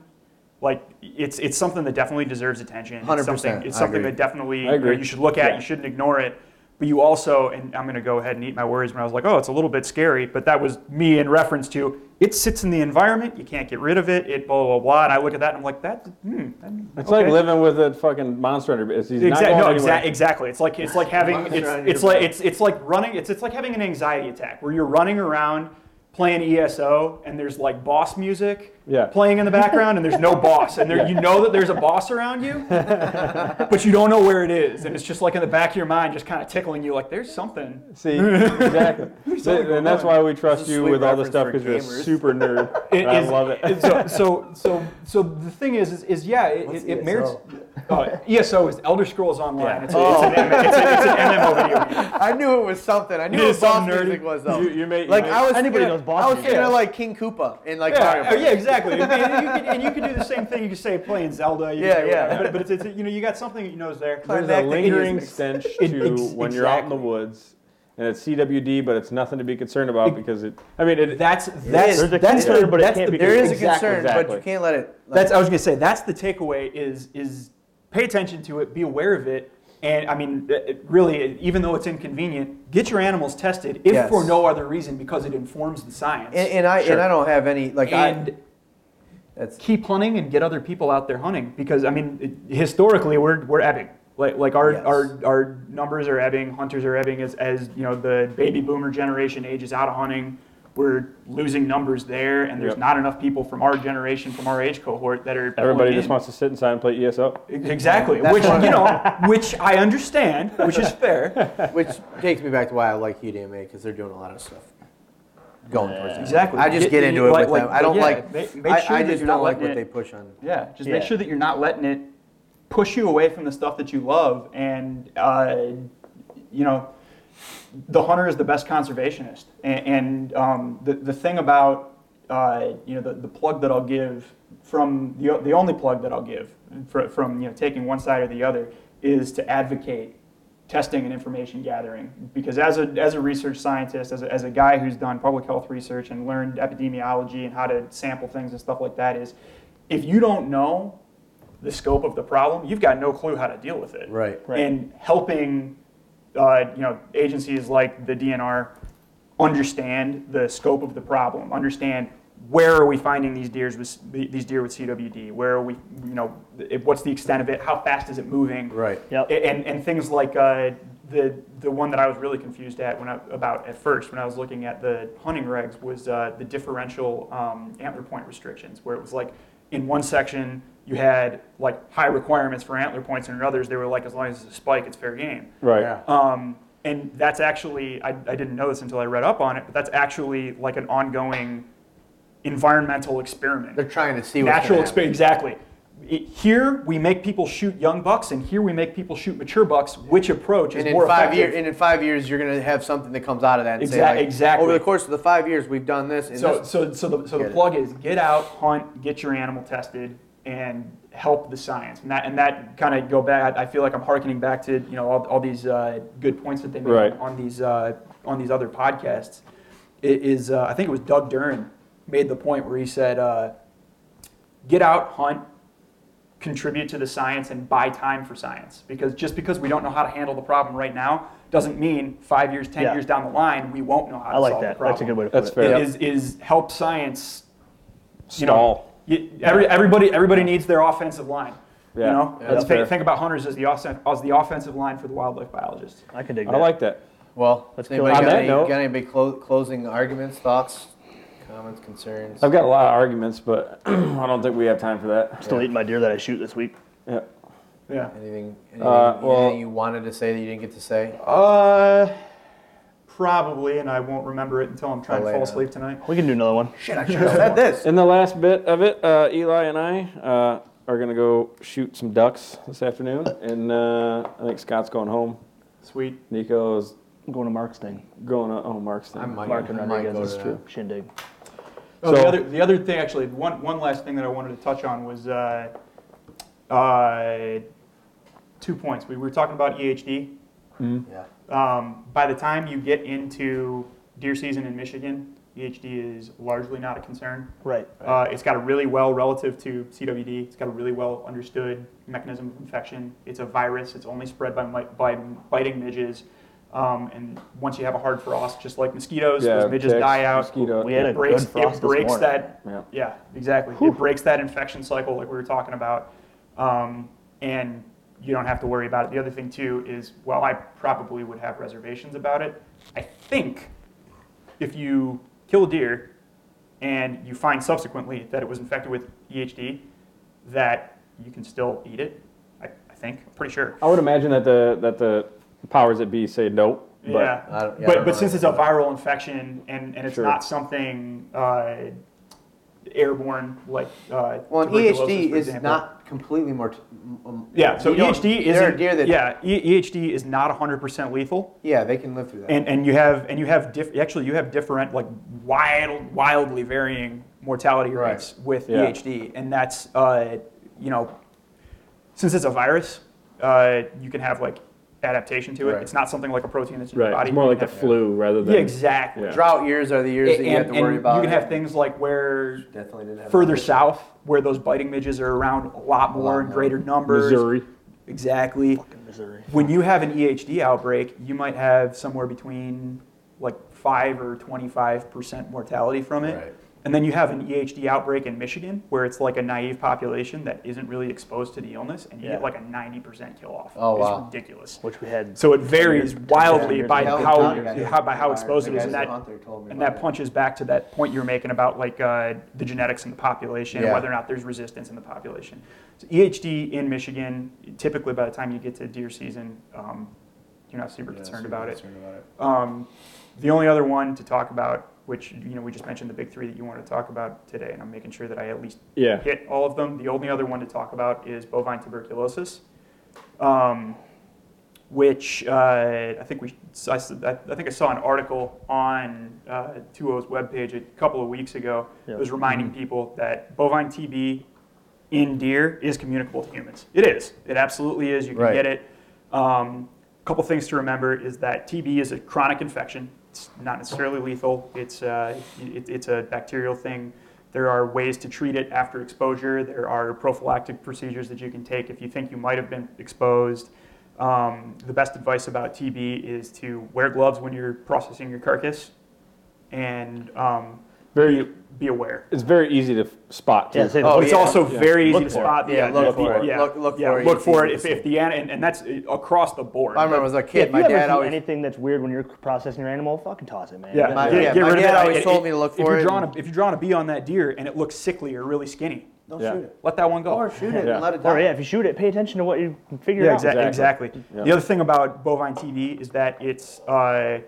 like it's it's something that definitely deserves attention. It's 100%, something it's I something agree. that definitely I you, know, agree. you should look at. Yeah. You shouldn't ignore it. But you also, and I'm going to go ahead and eat my words when I was like, oh, it's a little bit scary. But that was me in reference to it sits in the environment. You can't get rid of it. It blah blah blah. And I look at that and I'm like, that. Hmm, It's okay. like living with a fucking monster under. He's not Exactly. No, exa- exactly. It's like it's like having it's, it's like it's it's like running. It's it's like having an anxiety attack where you're running around playing ESO and there's like boss music Yeah. playing in the background and there's no boss and there, you know that there's a boss around you, but you don't know where it is and it's just like in the back of your mind, just kind of tickling you like there's something. See, exactly. something and that's going why we trust This is a you with all the stuff because you're a super nerd. It I is- love it. it- so, so, so, so the thing is, is, is yeah, it, What's it, it merits. ESO? Uh, ESO is Elder Scrolls Online. Yeah. It's, a, it's, an, it's, a, it's an MMO video game. I knew it was something. I knew It what is boss nerdy. music was though. You, you made, you like made- I was Anybody thinking, knows boss I was music. thinking of Yeah. like King Koopa in like Yeah, Bros. uh, yeah, exactly. And, and you can, and you could do the same thing. You can say playing Zelda. You Yeah, yeah. But, but it's, it's, you know, you got something that you know is there. There's a lingering music. stench It- to ex- when you're out in the woods, and it's CWD, but it's nothing to be concerned about because it. I mean, it. That's that's There's a that's concern, the, but it that's can't the be There is a Exactly, concern, but you can't let it. Like, That's I was gonna say that's the takeaway is is pay attention to it, be aware of it, and I mean it- it really even though it's inconvenient, get your animals tested if Yes. for no other reason because it informs the science. and, and I Sure. and I don't have any like and I. That's keep hunting and get other people out there hunting because I mean it- historically we're we're ebbing. Like, like our, Yes. our, our numbers are ebbing, hunters are ebbing as, as you know the baby boomer generation ages out of hunting. We're losing numbers there, and there's Yep. not enough people from our generation, from our age cohort, that are everybody just in. wants to sit inside and play ESO. Exactly, That's which you know, which I understand, which is fair. which takes me back to why I like QDMA because they're doing a lot of stuff. Going towards that. Exactly. I just Get- get into it like- with them. I don't yeah, like. make- make I, sure I that just don't like what it- they push on. Yeah, just Yeah. make sure that you're not letting it push you away from the stuff that you love, and uh, you know, the hunter is the best conservationist. And, and um, the the thing about uh, you know the, the plug that I'll give from the the only plug that I'll give fr from you know taking one side or the other is to advocate testing and information gathering because as a, as a research scientist as a, as a guy who's done public health research and learned epidemiology and how to sample things and stuff like that is if you don't know the scope of the problem you've got no clue how to deal with it Right. Right. and helping uh, you know agencies like the DNR understand the scope of the problem, understand where are we finding these deers with these deer with CWD, where are we, you know, what's the extent of it, how fast is it moving, Right. Yep. And and things like uh, the the one that I was really confused at when I, about at first when I was looking at the hunting regs was uh, the differential um, antler point restrictions, where it was like in one section you had like high requirements for antler points, and in others they were like as long as it's a spike, it's fair game. Right. Yeah. Um, and that's actually, I, I didn't know this until I read up on it, but that's actually like an ongoing environmental experiment. They're trying to see what's Natural experiment, exactly. It- here we make people shoot young bucks, and here we make people shoot mature bucks. Which approach is And in more five effective? years, and in five years, you're gonna have something that comes out of that. And say, like, exactly. Over the course of the five years, we've done this. And So, this. so, so the, so the plug is get out, hunt, get your animal tested, and help the science. And that, and that kind of go back. I feel like I'm harkening back to you know all, all these uh, good points that they made Right. on these uh, on these other podcasts. It is uh, I think it was Doug Duren made the point where he said, uh, get out, hunt, contribute to the science, and buy time for science. Because just because we don't know how to handle the problem right now doesn't mean five years, ten Yeah. years down the line we won't know how to solve it. I like solve the that. problem That's a good way to put That's it. fair. is is help science. You know, Stall. every, everybody everybody needs their offensive line. You Yeah. know, Yeah, that's think, fair. think about hunters as the offen- as the offensive line for the wildlife biologist. I can dig that. I like that. well, Let's anybody kill it. got, On that any, note- got any big clo- closing arguments, thoughts, comments, concerns? I've got a lot of arguments, but I don't think we have time for that. Still eating my deer that I shoot this week. Yeah. Yeah. Anything, anything, Uh, well- anything you wanted to say that you didn't get to say? Uh, probably, and I won't remember it until I'm trying to fall asleep tonight. We can do another one. Shit, I should have said this. In the last bit of it, uh, Eli and I uh, are gonna go shoot some ducks this afternoon, and uh, I think Scott's going home. Sweet. Nico's I'm going to Mark's thing. going to oh Mark's thing. I might, Mark and I might go is to true. that. Shindig. Oh, the So- other the other thing actually one one last thing that I wanted to touch on was uh, uh, two points. We were talking about EHD. Yeah. Um, by the time you get into deer season in Michigan, EHD is largely not a concern. Right. Uh, it's got a really well relative to CWD. It's got a really well understood mechanism of infection. It's a virus. It's only spread by, mi- by biting midges. Um, and once you have a hard frost, just like mosquitoes, Yeah, those midges ticks, die out. mosquito- We had it a breaks, good frost it this breaks morning. that. Yeah. Yeah, exactly. It breaks that infection cycle like we were talking about. Um, and you don't have to worry about it. The other thing too is, well, I probably would have reservations about it. I think if you kill a deer, and you find subsequently that it was infected with EHD, that you can still eat it. I, I think, I'm pretty sure. I would imagine that the that the powers that be say no. But yeah. I don't- yeah, I don't but know but since it's a viral infection and, and it's Sure. not something uh, airborne like uh, Well, and tuberculosis, EHD for is example. not completely more. Um, Yeah, so you don't- EHD there are isn't. deer that yeah, E- EHD is not 100% lethal, yeah they can live through that. and and you have and you have diff, actually you have different like wild wildly varying mortality Right. rates with Yeah. EHD, and that's uh, you know since it's a virus, uh, you can have like adaptation to it. Right. It's not something like a protein that's in right, your body. it's more You like the can have- flu rather than Yeah, exactly. Yeah. Drought years are the years that you have and, to worry about. you can have things like where Definitely didn't have further south, where those biting midges are around a lot more lot in more. greater numbers. Missouri. Exactly. Fucking Missouri. When you have an EHD outbreak, you might have somewhere between like five or twenty-five percent mortality from it. Right. And then you have an EHD outbreak in Michigan, where it's like a naive population that isn't really exposed to the illness, and you Yeah. get like a ninety percent kill off. Oh, it's wow. ridiculous. Which we had. So it varies wildly by. How, County got hit how by how exposed it is, and that that hunt there told me and that punches back to that point you were making about like uh, the genetics in the population Yeah. and whether or not there's resistance in the population. So EHD in Michigan, typically by the time you get to deer season, um, you're not super Yeah, concerned super about it. concerned about it. Um, the only other one to talk about, which you know we just mentioned the big three that you want to talk about today, and I'm making sure that I at least Yeah. hit all of them. The only other one to talk about is bovine tuberculosis, um, which uh, I think we I, I think I saw an article on uh, 2O's webpage a couple of weeks ago. Yeah. It was reminding people that bovine TB in deer is communicable to humans. It is. It absolutely is. You can Right. get it. Um, a couple things to remember is that TB is a chronic infection. It's not necessarily lethal. It's uh, it, it's a bacterial thing. There are ways to treat it after exposure. There are prophylactic procedures that you can take if you think you might have been exposed. Um, the best advice about TB is to wear gloves when you're processing your carcass, and um, Very- be, be aware. It's very easy to spot too. Yeah, same. Oh, But it's yeah. also Yeah. very easy Look to for it. spot. Yeah, look for it. Yeah, Look- look yeah, for it. Look It's for it easy if, to if the an- and, and that's uh, across the board. I remember as a kid, if my you ever dad see always. anything that's weird when you're processing your animal, fucking toss it, man. Yeah, My- get, yeah, get my rid of dad it. always If- told me to look if for you're it Drawing and- a, if you're drawing a bee on that deer and it looks sickly or really skinny, Don't Yeah. shoot it. let that one go. Or shoot it Yeah. and let it die. Or yeah, if you shoot it, pay attention to what you figure Yeah, out. exa- Exactly. exactly. Yeah. The other thing about bovine TB is that it's uh,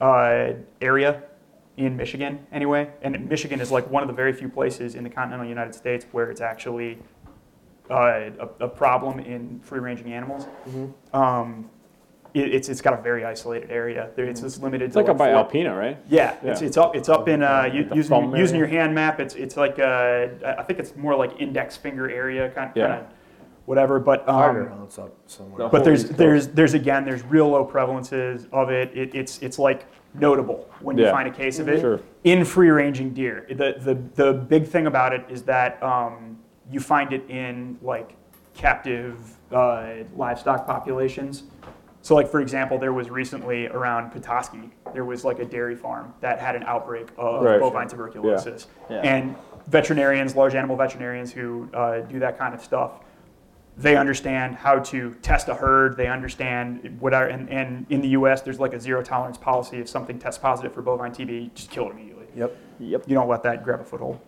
uh, area in Michigan anyway, and Michigan is like one of the very few places in the continental United States where it's actually uh, a, a problem in free-ranging animals. Mm-hmm. Um, it, it's it's got a very isolated area. There, it's just limited. It's to like up by four- Alpena, right? Yeah, it's, Yeah. it's up it's up in uh, u- The using thumb using your hand map. It's it's like uh, I think it's more like index finger area kind Yeah. kind of whatever. But um, Harder hunts up somewhere. No. but there's there's there's again there's real low prevalences of it. it it's it's like notable when you Yeah. find a case of it Sure. in free ranging deer. The the the big thing about it is that um, you find it in like captive uh, livestock populations. So like for example, there was recently around Petoskey, there was like a dairy farm that had an outbreak of Right. bovine tuberculosis, Yeah. and veterinarians, large animal veterinarians who uh, do that kind of stuff, they understand how to test a herd. They understand what are, and, and in the U.S. there's like a zero tolerance policy. If something tests positive for bovine TB, just kill it immediately. Yep. Yep. You don't let that grab a foothold.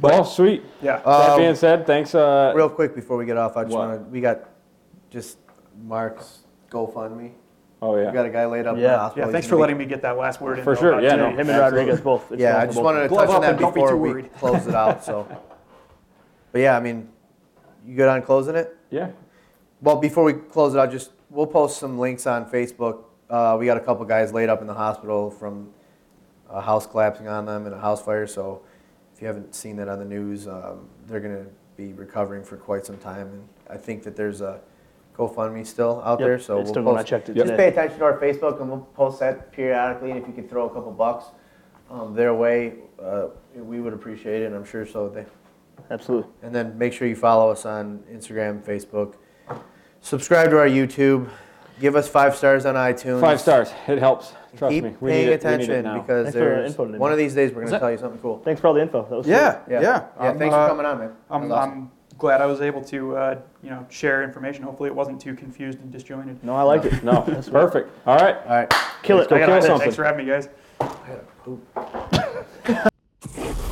Well, sweet. Yeah. that Um, being said, thanks. Uh, Real quick before we get off, I just What? want to. We got just Mark's GoFundMe. oh yeah. We got a guy laid up in Yeah. the hospital. yeah. He's Thanks for gonna be- letting me get that last word in. For though, sure, yeah, no. Him and Absolutely. Rodriguez both. Yeah, I just both- wanted to Glove touch on that and don't be before we close it out. So, but yeah, I mean, you good on closing it? Yeah. Well, before we close it I'll just we'll post some links on Facebook. Uh, we got a couple guys laid up in the hospital from a house collapsing on them and a house fire. So if you haven't seen that on the news, um, they're going to be recovering for quite some time. And I think that there's a GoFundMe still out Yep, there. So it's we'll still going. I post, checked it just today. pay attention to our Facebook and we'll post that periodically. And if you could throw a couple bucks um, their way, uh, we would appreciate it. And I'm sure so they. Absolutely. And then make sure you follow us on Instagram, Facebook. Subscribe to our YouTube. Give us five stars on iTunes. Five stars. It helps. Trust Keep me. We paying need it. We need it attention now. because Thanks for the there's info today, one of these days we're going to that- tell you something cool. Thanks for all the info. That was Yeah, Yeah. yeah. Yeah. I'm, thanks uh, for coming on, man. I'm, was awesome. I'm glad I was able to, uh, you know, share information. Hopefully, it wasn't too confused and disjointed. No, I like it. No, that's perfect. All right. All right. Kill Let's it. go I gotta kill piss. something. Thanks for having me, guys. I gotta poop.